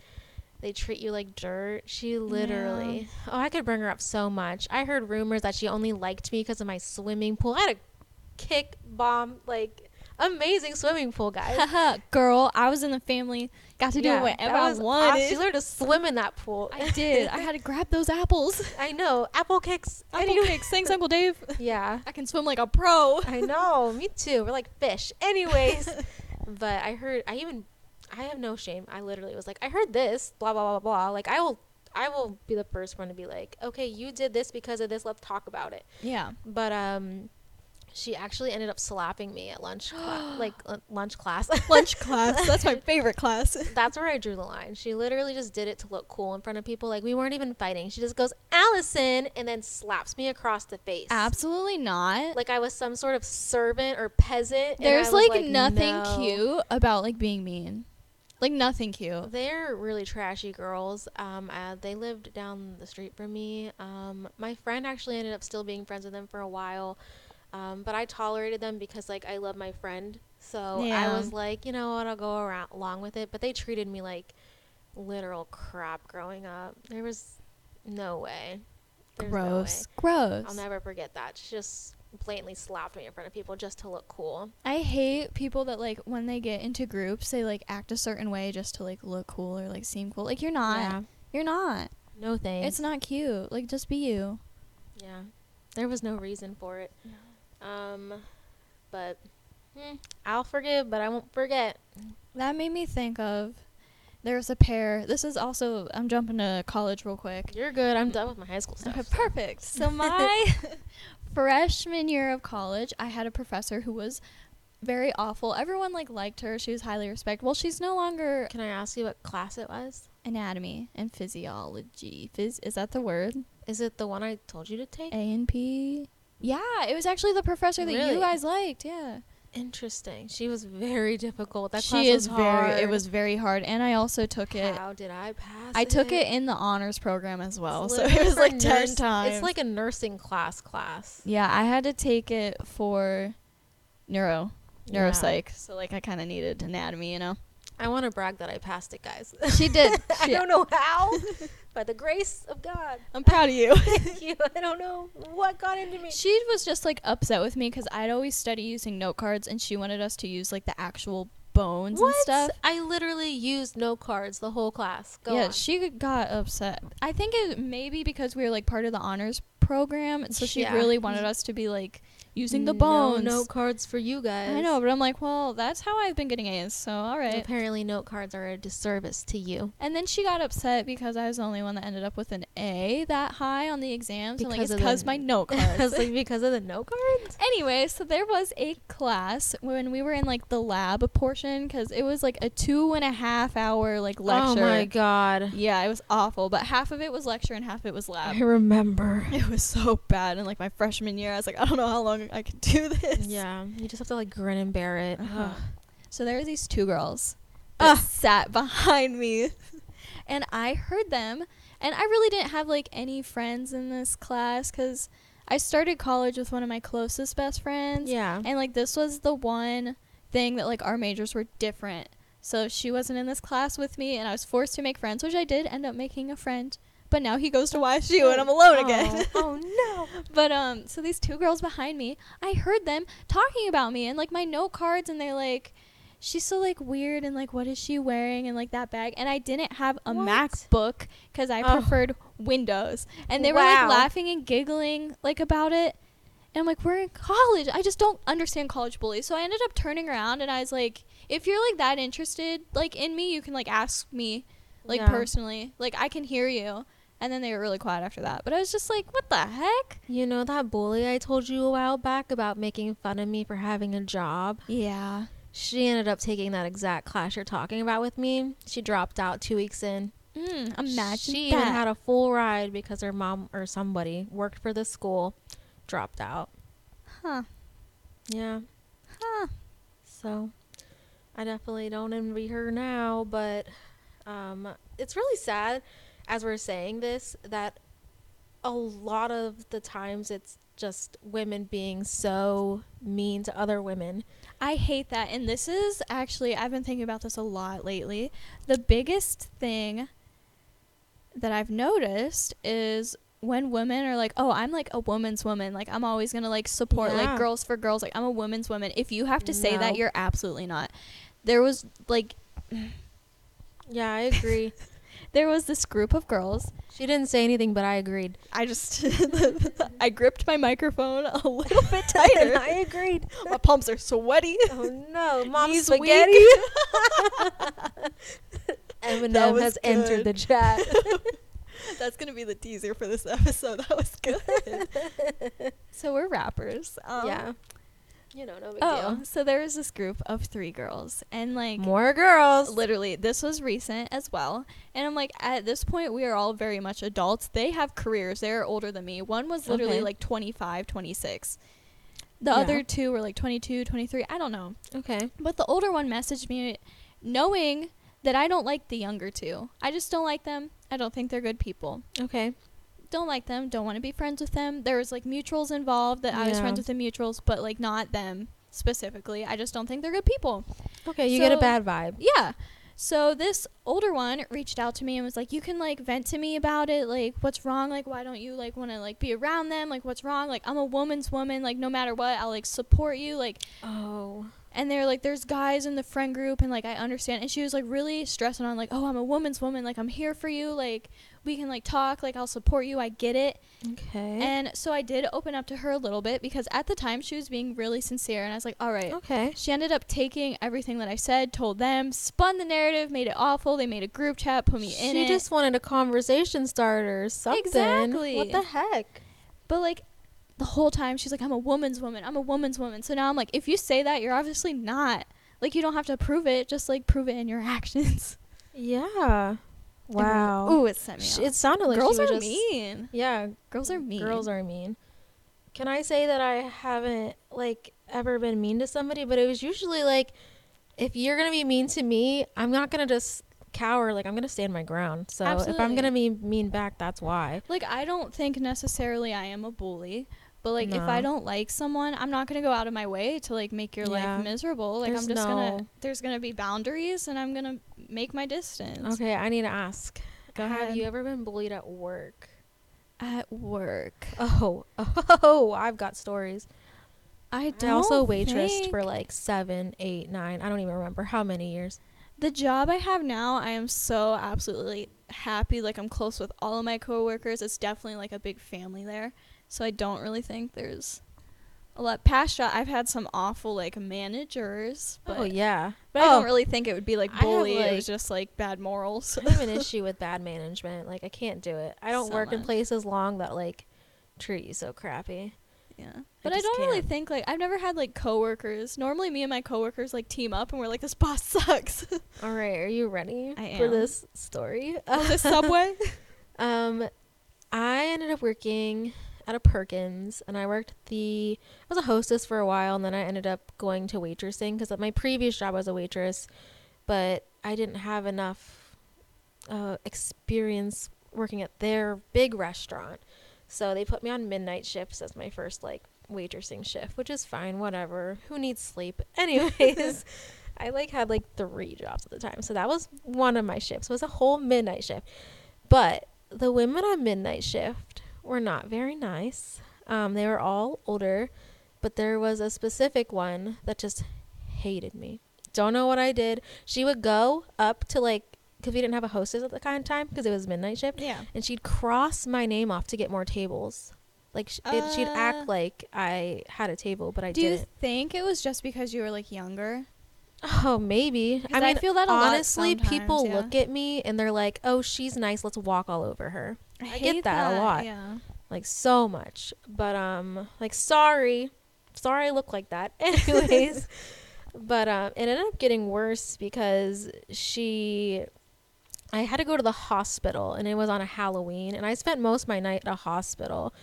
they treat you like dirt. She literally. Oh, I could bring her up so much. I heard rumors that she only liked me because of my swimming pool. I had a kick bomb like amazing swimming pool, guys. Girl, I was in the family, got to do Yeah, whatever that I wanted. awesome. She learned to swim in that pool. I did. I had to grab those apples. I know. Apple kicks. Apple Anyway. cakes. Thanks, Uncle Dave. Yeah. I can swim like a pro. I know. Me too. We're like fish. Anyways, but I heard. I even. I have no shame. I literally was like, I heard this. Blah blah blah blah. Like I will. I will be the first one to be like, okay, you did this because of this. Let's talk about it. Yeah. But um, she actually ended up slapping me at lunch, cla- like uh, lunch class. Lunch class. That's my favorite class. That's where I drew the line. She literally just did it to look cool in front of people. Like we weren't even fighting. She just goes, Allison, and then slaps me across the face. Absolutely not. Like I was some sort of servant or peasant. There's was like, nothing "No." cute about like being mean. Like nothing cute. They're really trashy girls. Um, uh, they lived down the street from me. Um, my friend actually ended up still being friends with them for a while. Um, but I tolerated them because like I love my friend. So Yeah. I was like, you know what, I'll go around along with it. But they treated me like literal crap growing up. There was no way. There's no way. Gross. Gross. I'll never forget that. She just blatantly slapped me in front of people just to look cool. I hate people that like when they get into groups they like act a certain way just to like look cool or like seem cool. Like you're not. Yeah. You're not. No thanks. It's not cute. Like just be you. Yeah. There was no reason for it. Um, but hmm, I'll forgive, but I won't forget. That made me think of there's a pair. This is also I'm jumping to college real quick. You're good. I'm done with my high school stuff. Okay, perfect. So my freshman year of college, I had a professor who was very awful. Everyone like liked her. She was highly respected. Well, she's no longer Can I ask you what class it was? anatomy and physiology. Phys is that the word? Is it the one I told you to take? A and P. Yeah, it was actually the professor that Really? you guys liked. Yeah. Interesting. She was very difficult. That she is was very. It was very hard, and I also took it. How did I pass? I took it in the honors program as well, so it was like ten times. It's like a nursing class class. yeah, I had to take it for neuro, Yeah. neuropsych. So like I kind of needed anatomy, you know. I want to brag that I passed it, guys. She did. I She- don't know how, by the grace of God. I'm proud of you. Thank you. I don't know what got into me. she was just like upset with me because I'd always study using note cards, and she wanted us to use like the actual bones and stuff. I literally used note cards the whole class. Go yeah, on. she got upset. I think it maybe because we were like part of the honors program, and so she Yeah. really wanted us to be like using the mm, No note cards for you guys. I know, but I'm like, well, that's how I've been getting A's, so all right. Apparently, note cards are a disservice to you. And then she got upset because I was the only one that ended up with an A that high on the exams. and like, it's because my note cards. like, because of the note cards? anyway, so there was a class when we were in like the lab portion because it was like a two and a half hour like lecture. Oh my god. Yeah, it was awful, but half of it was lecture and half of it was lab. I remember. It was so bad in like my freshman year. I was like, I don't know how long I could do this. Yeah, you just have to like grin and bear it. Uh-huh. So there were these two girls that Ugh. sat behind me, and I heard them. And I really didn't have like any friends in this class because I started college with one of my closest best friends. Yeah. And like this was the one thing that like our majors were different. So she wasn't in this class with me, and I was forced to make friends, which I did end up making a friend. But now he goes to YSU, and I'm alone again. oh no. But um, so these two girls behind me, I heard them talking about me and like my note cards, and they're like, "She's so like weird," and like, "What is she wearing?" and like that bag. And I didn't have a What? MacBook because I Oh. preferred Windows, and they were like laughing and giggling like about it. And I'm like, we're in college. I just don't understand college bullies. So I ended up turning around and I was like, if you're like that interested like in me, you can like ask me like Yeah. personally. Like I can hear you. And then they were really quiet after that. But I was just like, what the heck? You know that bully I told you a while back about making fun of me for having a job? Yeah. She ended up taking that exact class you're talking about with me. She dropped out two weeks in. Mm, imagine she that. even had a full ride because her mom or somebody worked for the school, dropped out. huh. Yeah. Huh. So I definitely don't envy her now, but um, it's really sad as we're saying this that a lot of the times it's just women being so mean to other women. I hate that. And this is actually, I've been thinking about this a lot lately. The biggest thing that I've noticed is when women are like, oh, I'm like a woman's woman. Like, I'm always going to like support Yeah. like girls for girls. Like, I'm a woman's woman. If you have to say No. that, you're absolutely not. There was like, Yeah, I agree. there was this group of girls. she didn't say anything, but I agreed. I just, I gripped my microphone a little bit tighter. I agreed. my palms are sweaty. Oh no, mom Knees spaghetti. Eminem has entered the chat. That's gonna be the teaser for this episode. That was good. so we're rappers. Um, yeah. You know, no big Oh, deal. so there was this group of three girls, and like More girls. literally, this was recent as well. And I'm like, at this point, we are all very much adults. They have careers. They're older than me. One was literally Okay. like 25, 26. The Yeah. other two were like 22, 23. I don't know. Okay. But the older one messaged me knowing that I don't like the younger two. I just don't like them. I don't think they're good people. Okay. Don't like them. Don't want to be friends with them. There was like mutuals involved that I was Yeah. friends with the mutuals, but like not them specifically. I just don't think they're good people. Okay, you get a So- bad vibe. Yeah. So this older one reached out to me and was like, "You can like vent to me about it. Like, what's wrong? Like, why don't you like want to like be around them? Like, what's wrong? Like, I'm a woman's woman. Like, no matter what, I'll like support you. Like, Oh. and they're like there's guys in the friend group and like i understand and she was like really stressing on like oh i'm a woman's woman like i'm here for you like we can like talk like i'll support you i get it Okay. and so i did open up to her a little bit because at the time she was being really sincere and i was like all right okay. she ended up taking everything that i said told them spun the narrative made it awful they made a group chat put me in she just wanted a conversation starter something. Exactly. What the heck? but like the whole time she's like i'm a woman's woman i'm a woman's woman so now i'm like if you say that you're obviously not like you don't have to prove it just like prove it in your actions Yeah. Wow. Ooh, it sent me Sh- off. it sounded like girls she are just, mean. Yeah, Girls are mean. girls are mean. Can I say that I haven't like ever been mean to somebody, but it was usually like if you're going to be mean to me, I'm not going to just cower like I'm going to stand my ground. So if I'm going to be mean back, that's why. like I don't think necessarily I am a bully, but like if I don't like someone, I'm not gonna go out of my way to like make your Yeah. life miserable. Like There's I'm just gonna there's gonna be boundaries, and I'm gonna make my distance. Okay, I need to ask. Go Have um, you ever been bullied at work? At work, Oh, oh, I've got stories. I I also waitressed for like seven, eight, nine. I don't even remember how many years. the job I have now. I am so absolutely happy. Like I'm close with all of my coworkers. It's definitely like a big family there. So I don't really think there's past job I've had some awful like managers, but oh yeah. but I Oh. don't really think it would be like I have, bully. it was just like bad morals. I have an issue with bad management. Like I can't do it. I don't So work in places long that like treat you so crappy. yeah. But I, just don't really can't. think like I've never had like coworkers. Normally me and my coworkers like team up and we're like this boss sucks. All right, are you ready I for this story? Oh, this subway? Um, I ended up working at a Perkins, and I worked the. I was a hostess for a while, and then I ended up going to waitressing because my previous job was a waitress, but I didn't have enough uh, experience working at their big restaurant, so they put me on midnight shifts as my first like waitressing shift, which is fine, whatever. Who needs sleep, anyways? I like had like three jobs at the time, so that was one of my shifts. It was a whole midnight shift, but the women on midnight shift were not very nice. Um, they were all older, but there was a specific one that just hated me. Don't know what I did. She would go up to like, because we didn't have a hostess at the kind of time because it was midnight shift, yeah. and she'd cross my name off to get more tables. Like sh- it, she'd Uh, act like I had a table, but I Do didn't. Do you think it was just because you were like younger? Oh, maybe. 'Cause I feel that honestly, people yeah. look at me and they're like, "Oh, she's nice. Let's walk all over her." I get hate that a lot. Yeah. like so much. But um like sorry. Sorry I look like that. Anyways. but um it ended up getting worse because she I had to go to the hospital and it was on a Halloween and I spent most of my night at a hospital.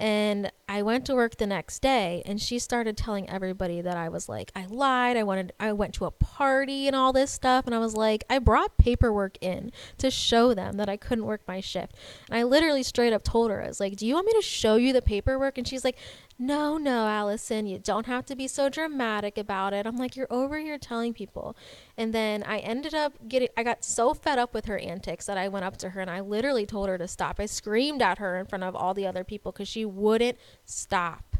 And I went to work the next day and she started telling everybody that I was like I lied, I wanted I went to a party and all this stuff and I was like I brought paperwork in to show them that I couldn't work my shift. And I literally straight up told her, I was like, Do you want me to show you the paperwork? And she's like, No, no, Allison, you don't have to be so dramatic about it. I'm like, You're over here telling people. And then I ended up getting, I got so fed up with her antics that I went up to her and I literally told her to stop. I screamed at her in front of all the other people because she wouldn't stop.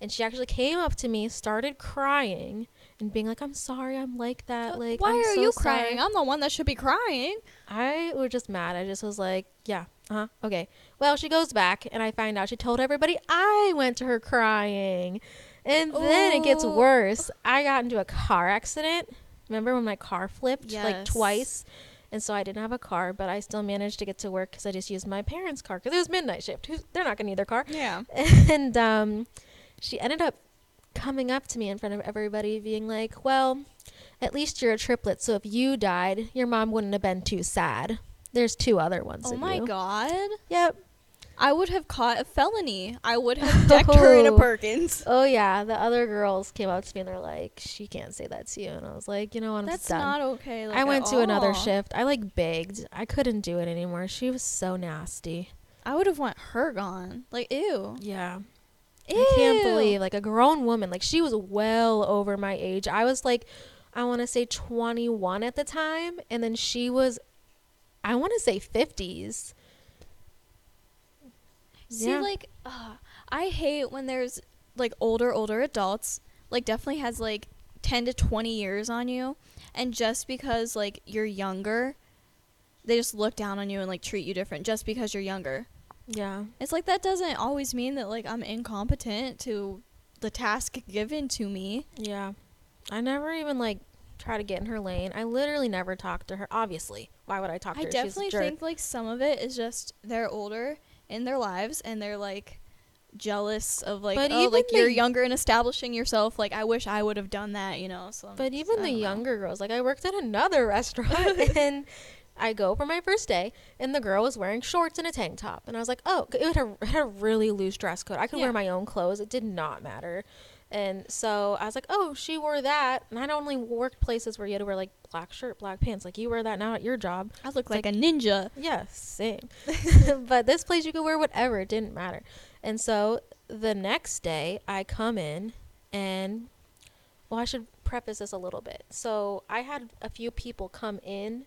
And she actually came up to me, started crying, and being like, I'm sorry, I'm like that. Like, Why I'm are so you sorry." crying? I'm the one that should be crying. I was just mad. I just was like, yeah, uh huh, okay. Well, she goes back, and I find out she told everybody I went to her crying. And then it gets worse. I got into a car accident. Remember when my car flipped like twice? And so I didn't have a car, but I still managed to get to work because I just used my parents' car because it was midnight shift. Who's, they're not going to need their car. Yeah. And um, she ended up coming up to me in front of everybody, being like, Well, at least you're a triplet, so if you died, your mom wouldn't have been too sad. There's two other ones. Oh my you." god. Yep. I would have caught a felony. I would have decked her in a Oh. Perkins. Oh yeah, the other girls came up to me and they're like, "She can't say that to you," and I was like, "You know what? I'm That's done." not okay. Like, I went to another shift. I like begged. I couldn't do it anymore. She was so nasty. I would have want her gone. Like ew. Yeah. Ew. I can't believe like a grown woman, like she was well over my age. I was like I want to say 21 at the time and then she was I want to say 50s. See, Yeah. like, uh, I hate when there's like older, older adults. Like, definitely has like ten to twenty years on you, and just because like you're younger, they just look down on you and like treat you different just because you're younger. Yeah. It's like that doesn't always mean that like I'm incompetent to the task given to me. Yeah. I never even like try to get in her lane. I literally never talk to her. Obviously. Why would I talk to I her? A definitely think like some of it is just they're older in their lives and they're like jealous of like But oh like you're younger and establishing yourself like I wish I would have done that you know so But even I the know. younger girls, like I worked at another restaurant and I go for my first day and the girl was wearing shorts and a tank top. And I was like, oh, it had a, it had a really loose dress code. I could Yeah. wear my own clothes. It did not matter. And so I was like, oh, she wore that. And I'd only worked places where you had to wear like black shirt, black pants. Like you wear that now at your job. I look like, a ninja Yeah, same. but this place you could wear whatever. It didn't matter. And so the next day I come in and well, I should preface this a little bit. So I had a few people come in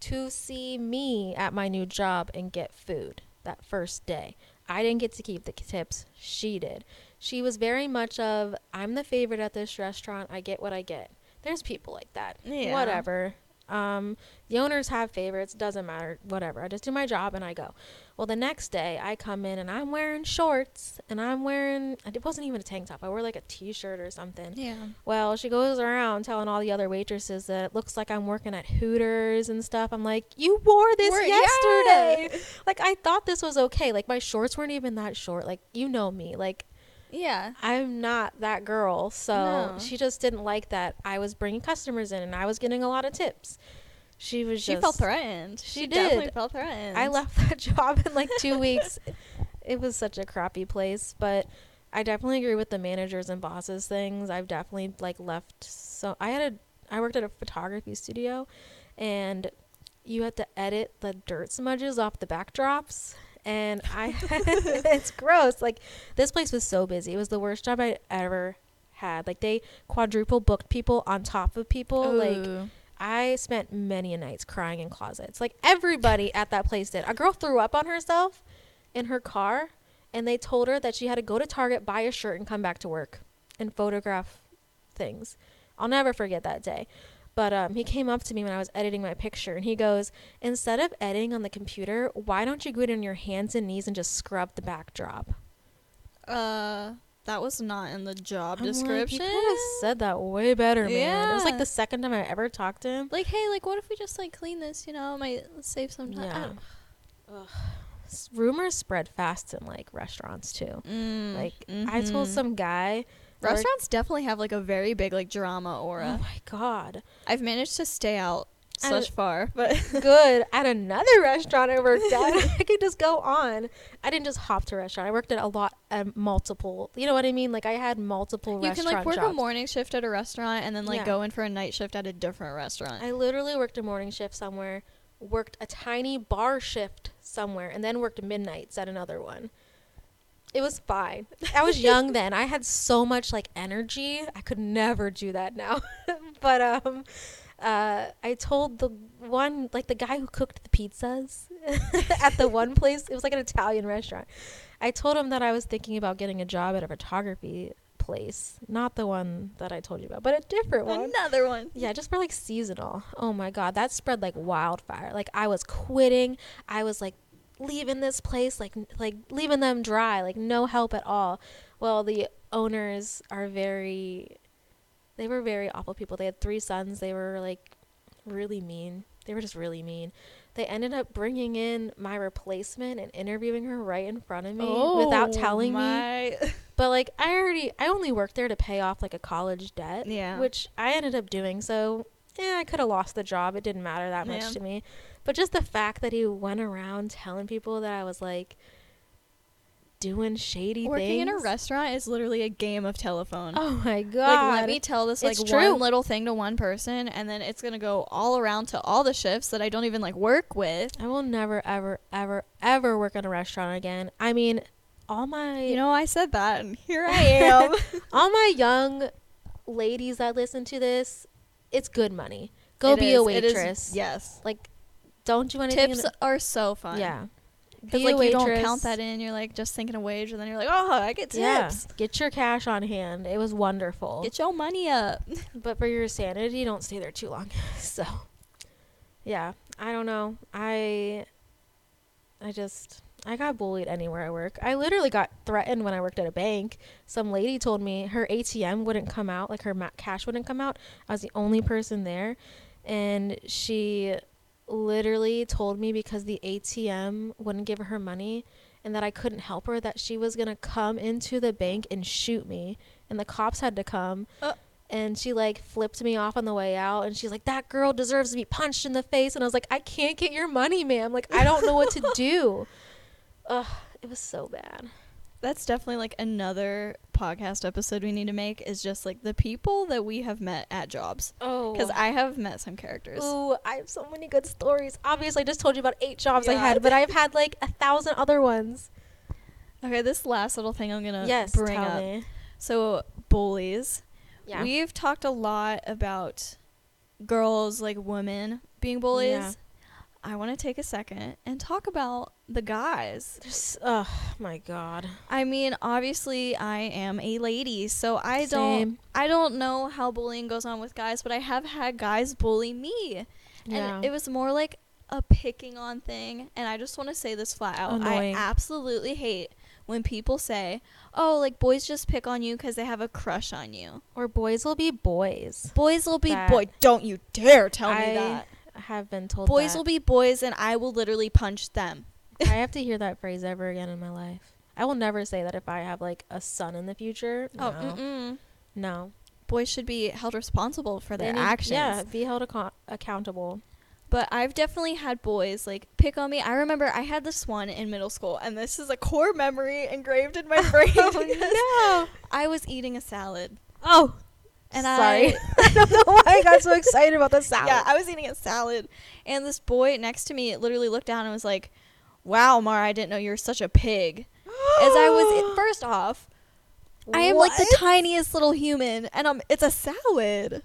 to see me at my new job and get food that first day. I didn't get to keep the tips. She did. She was very much of I'm the favorite at this restaurant. I get what I get. There's people like that. Yeah. Whatever. Um, the owners have favorites. Doesn't matter. Whatever. I just do my job and I go. Well, the next day I come in and I'm wearing shorts and I'm wearing. It wasn't even a tank top. I wore like a t-shirt or something. Yeah. Well, she goes around telling all the other waitresses that it looks like I'm working at Hooters and stuff. I'm like, you wore this Wore- yesterday. Like I thought this was okay. Like my shorts weren't even that short. Like you know me. Like Yeah. I'm not that girl. So No. she just didn't like that I was bringing customers in and I was getting a lot of tips. She was She just felt threatened. She definitely did. felt threatened. I left that job in like 2 weeks. It was such a crappy place, but I definitely agree with the managers and bosses things. I've definitely like left so I had a I worked at a photography studio and you had to edit the dirt smudges off the backdrops and I it's gross. Like this place was so busy. It was the worst job I ever had. Like they quadruple booked people on top of people. Like I spent many a nights crying in closets. Like everybody at that place did. A girl threw up on herself in her car and they told her that she had to go to Target, buy a shirt and come back to work and photograph things. I'll never forget that day. But um, he came up to me when I was editing my picture and he goes, Instead of editing on the computer, why don't you go on your hands and knees and just scrub the backdrop? Uh, that was not in the job I'm like, description. you could have said that way better, man. Yeah. It was like the second time I ever talked to him. like, hey, like, what if we just like clean this? You know, might save some time. Yeah. Rumors spread fast in like restaurants too. Mm, Like I told mhm. some guy restaurants definitely have like a very big like drama aura. Oh my god. I've managed to stay out such far, but Good. At another restaurant I worked at, I could just go on. I didn't just hop to a restaurant. I worked at a lot at multiple. You know what I mean? Like I had multiple you can like work jobs. a morning shift at a restaurant and then like Yeah. go in for a night shift at a different restaurant. I literally worked a morning shift somewhere, worked a tiny bar shift somewhere, and then worked midnights at another one. It was fine. I was young then. I had so much like energy. I could never do that now. but um uh I told the one like the guy who cooked the pizzas at the one place, it was like an Italian restaurant. I told him that I was thinking about getting a job at a photography place, not the one that I told you about, but a different one. Another one. Yeah, just for like seasonal. Oh my god, that spread like wildfire. Like I was quitting. I was like leaving this place like like leaving them dry, like no help at all. Well, the owners are very they were very awful people. They had three sons. They were like really mean. They were just really mean. They ended up bringing in my replacement and interviewing her right in front of me without oh telling me. Oh. But like I already I only worked there to pay off like a college debt. Yeah. Which I ended up doing. So yeah, I could have lost the job. It didn't matter that much Yeah. to me. But just the fact that he went around telling people that I was like doing shady Working things. in a restaurant is literally a game of telephone. Oh my god. Like let me tell this like one little thing to one person and then it's gonna go all around to all the shifts that I don't even like work with. I will never ever ever ever work in a restaurant again. I mean, all my You know, I said that and here I am. all my young ladies that listen to this, it's good money. Go It be a is- is- waitress. yes. Like don't you want to do anything. Tips are so fun. Yeah. Because like you don't count that in, you're like just thinking a wage and then you're like, Oh, I get Yeah. tips. Get your cash on hand. It was wonderful. Get your money up. but for your sanity, don't stay there too long. so, yeah, I don't know. I, I just, I got bullied anywhere I work. I literally got threatened when I worked at a bank. Some lady told me her ATM wouldn't come out, like her ma- cash wouldn't come out. I was the only person there, and she literally told me because the ATM wouldn't give her money and that I couldn't help her that she was going to come into the bank and shoot me. And the cops had to come. Uh. and she like flipped me off on the way out and she's like that girl deserves to be punched in the face. And I was like I can't get your money ma'am. Like I don't know what to do. Ugh it was so bad That's definitely like another podcast episode we need to make is just like the people that we have met at jobs. oh Because I have met some characters. Ooh, I have so many good stories. Obviously, I just told you about eight jobs I had, but I've had like a thousand other ones. Okay, this last little thing I'm gonna yes, bring up. me. So bullies. Yeah. We've talked a lot about girls, like women, being bullies. Yeah. I want to take a second and talk about the guys. There's, oh my god. I mean, obviously, I am a lady, so I don't. I don't know how bullying goes on with guys, but I have had guys bully me. Yeah. And it was more like a picking on thing. And I just want to say this flat out. Annoying. I absolutely hate when people say, oh, like boys just pick on you because they have a crush on you. Or boys will be boys. Boys will be boy. Don't you dare tell I me that. Have been told Boys that. will be boys, and I will literally punch them. I have to hear that phrase ever again in my life. I will never say that if I have like a son in the future. Oh, no. mm-mm. No. boys should be held responsible for their need- actions. Yeah, be held account- accountable. But I've definitely had boys like pick on me. I remember I had this one in middle school, and this is a core memory engraved in my brain. because no. I was eating a salad, Oh, and sorry. I I don't know why I got so excited about the salad. yeah, I was eating a salad, and this boy next to me literally looked down and was like, "Wow, Mara, I didn't know you were such a pig." As I was first off, I am like the tiniest little human, and um, it's a salad.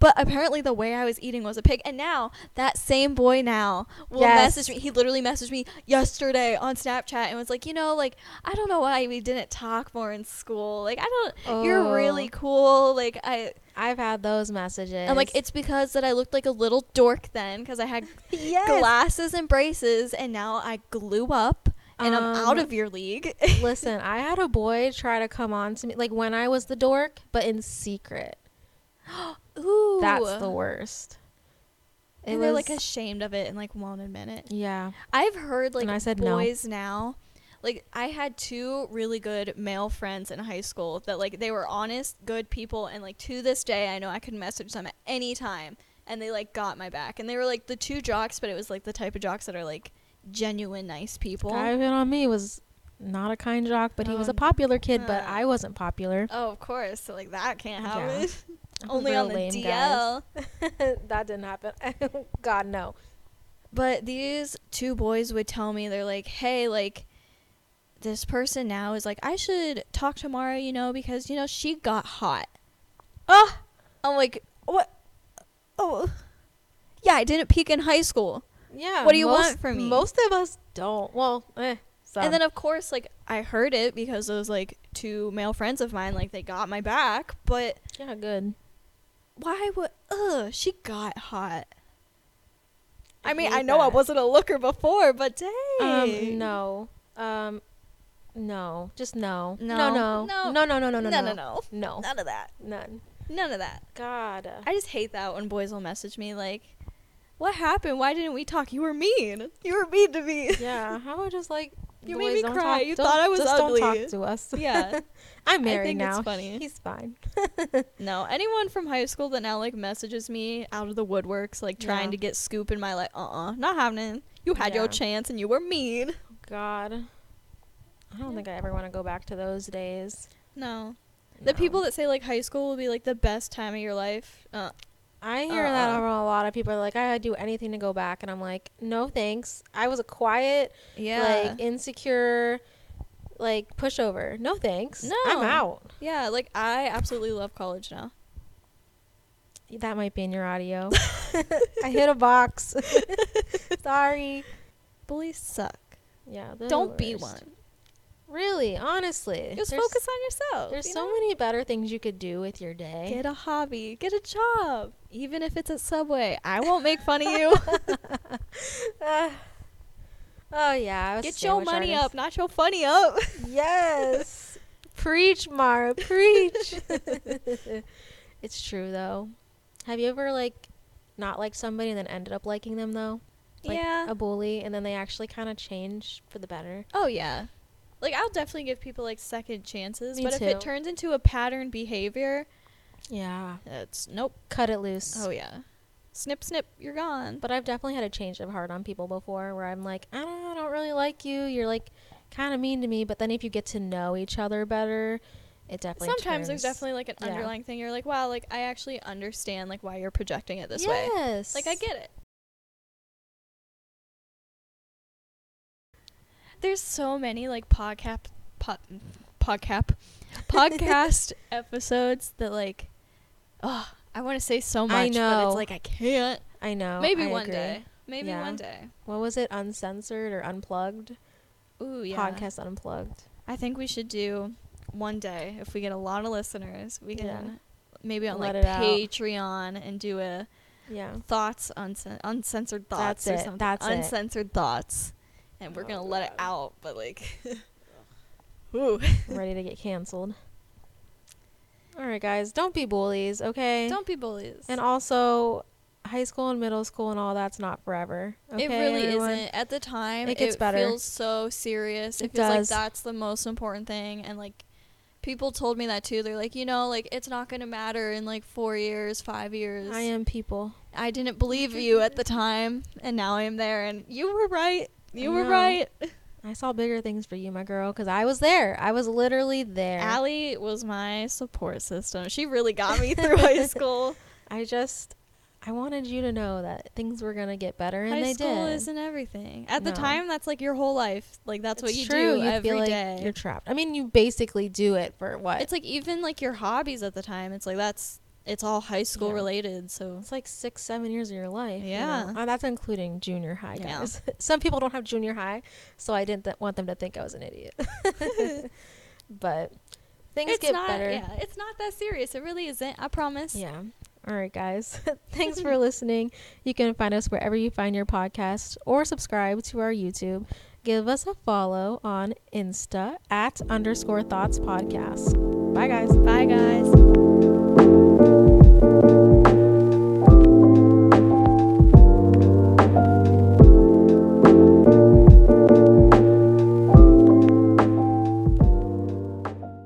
But apparently, the way I was eating was a pig. And now that same boy now will Yes. message me. He literally messaged me yesterday on Snapchat and was like, you know, like I don't know why we didn't talk more in school. Like I don't. You're Oh. really cool. Like I. I've had those messages. I'm like it's because that I looked like a little dork then because I had yes. glasses and braces, and now I glue up and I'm out Um, of your league. Listen, I had a boy try to come on to me like when I was the dork, but in secret. Ooh, That's the worst. It and they're like ashamed of it and like won't admit it. yeah. I've heard like And I said no. boys now. Like I had two really good male friends in high school that like they were honest, good people and like to this day I know I could message them at any time and they like got my back. And they were like the two jocks, but it was like the type of jocks that are like genuine nice people. Guy who on me was not a kind jock, but he was a popular kid, but uh. I wasn't popular. oh, of course. So like that can't Yeah. happen. I'm Only real on the DL. guys. that didn't happen. God no. But these two boys would tell me they're like, "Hey, like this person now is like I should talk to Mara, you know, because you know she got hot." Oh, I'm like, "What? Oh, yeah, I didn't peak in high school." Yeah. What do you most- want from me? Most of us don't. Well, eh. Some. And then of course, like I heard it because those like two male friends of mine, like they got my back. But yeah, good. Why would? Ugh, she got hot. I, I mean, I know I wasn't a looker before, but dang. Um, no. Um, no. Just no. No. No. No. No. No. No. No. No. No. no, No. no, no, No. none of that. None. None of that. God. I just hate that when boys will message me like, "What happened? Why didn't we talk? You were mean. You were mean to me." yeah. How about just like You boys made me cry. talk- You thought I was just ugly. Don't talk to us. yeah. I'm I married think it's now. funny. He's fine. No, anyone from high school that now like messages me out of the woodworks, like trying Yeah. to get scoop in my like, uh, uh not happening. You had your chance and you were mean. God. I don't Yeah. think I ever want to go back to those days. No. The people that say like high school will be like the best time of your life. Uh, I hear that Uh-uh. from a lot of people. Are like, I'd do anything to go back, and I'm like, no thanks. I was a quiet, yeah. like insecure, like pushover. No thanks. No, I'm out. yeah, like I absolutely love college now. That might be in your audio. I hit a box. Sorry. Bullies suck. Yeah. Don't be one. Really, honestly. Just there's, focus on yourself. There's you so know? many better things you could do with your day. Get a hobby. Get a job. Even if it's at Subway. I won't make fun of you. Ah. oh yeah. Get your money artist. up, not your funny up. Yes. preach, Mara. Preach. it's true though. Have you ever like not liked somebody and then ended up liking them though? Like yeah. A bully and then they actually kind of change for the better. oh yeah. Like I'll definitely give people like second chances, Me but if it turns into a pattern behavior, Yeah. it's nope. Cut it loose. Oh yeah. Snip snip, you're gone. But I've definitely had a change of heart on people before where I'm like, I don't, I don't really like you. You're like kind of mean to me. But then if you get to know each other better, it definitely Sometimes there's definitely like an yeah. underlying thing. You're like, wow, like I actually understand like why you're projecting it this way. yes. Like I get it. There's so many like podcast pod, podcast podcast episodes that like oh, I want to say so much I but know. it's like I can't. I know. Maybe I one agree. day. Maybe Yeah. one day. What was it? Uncensored or unplugged? Ooh, yeah. Podcast unplugged. I think we should do one day if we get a lot of listeners. We can Yeah. maybe on Let like it out. Patreon and do a Yeah. thoughts, uncen- uncensored thoughts, That's or it, something. that's it. uncensored thoughts, and we're Oh, gonna let it out. But like, ooh, Ready to get canceled. All right, guys. Don't be bullies, okay? don't be bullies. And also, high school and middle school and all that's not forever. Okay, it really everyone? isn't. At the time, It gets better. feels so serious. It, It feels does. like that's the most important thing. And like, people told me that too. They're like, you know, like it's not gonna matter in like four years, five years. I am people. I didn't believe you at the time, and now I am there. And you were right. You I were know. right. I saw bigger things for you, my girl, because I was there. I was literally there. Allie was my support system. She really got me through high school. I just, I wanted you to know that things were gonna get better, and high they school isn't everything. At the time, that's like your whole life. Like that's what It's you true. do you every feel like day. You're trapped. I mean, you basically do it for what? It's like even like your hobbies at the time. It's like that's it's all high school Yeah. related. So It's like six, seven years of your life. you know? Yeah. Uh, that's including junior high, Yeah. Some people don't have junior high, so I didn't th- want them to think I was an idiot. but things it's get not. better. Yeah, it's not that serious. It really isn't. I promise. Yeah. All right, guys. Thanks for listening. You can find us wherever you find your podcast or subscribe to our YouTube. Give us a follow on Insta at underscore thoughts podcast. Bye, guys. Bye guys.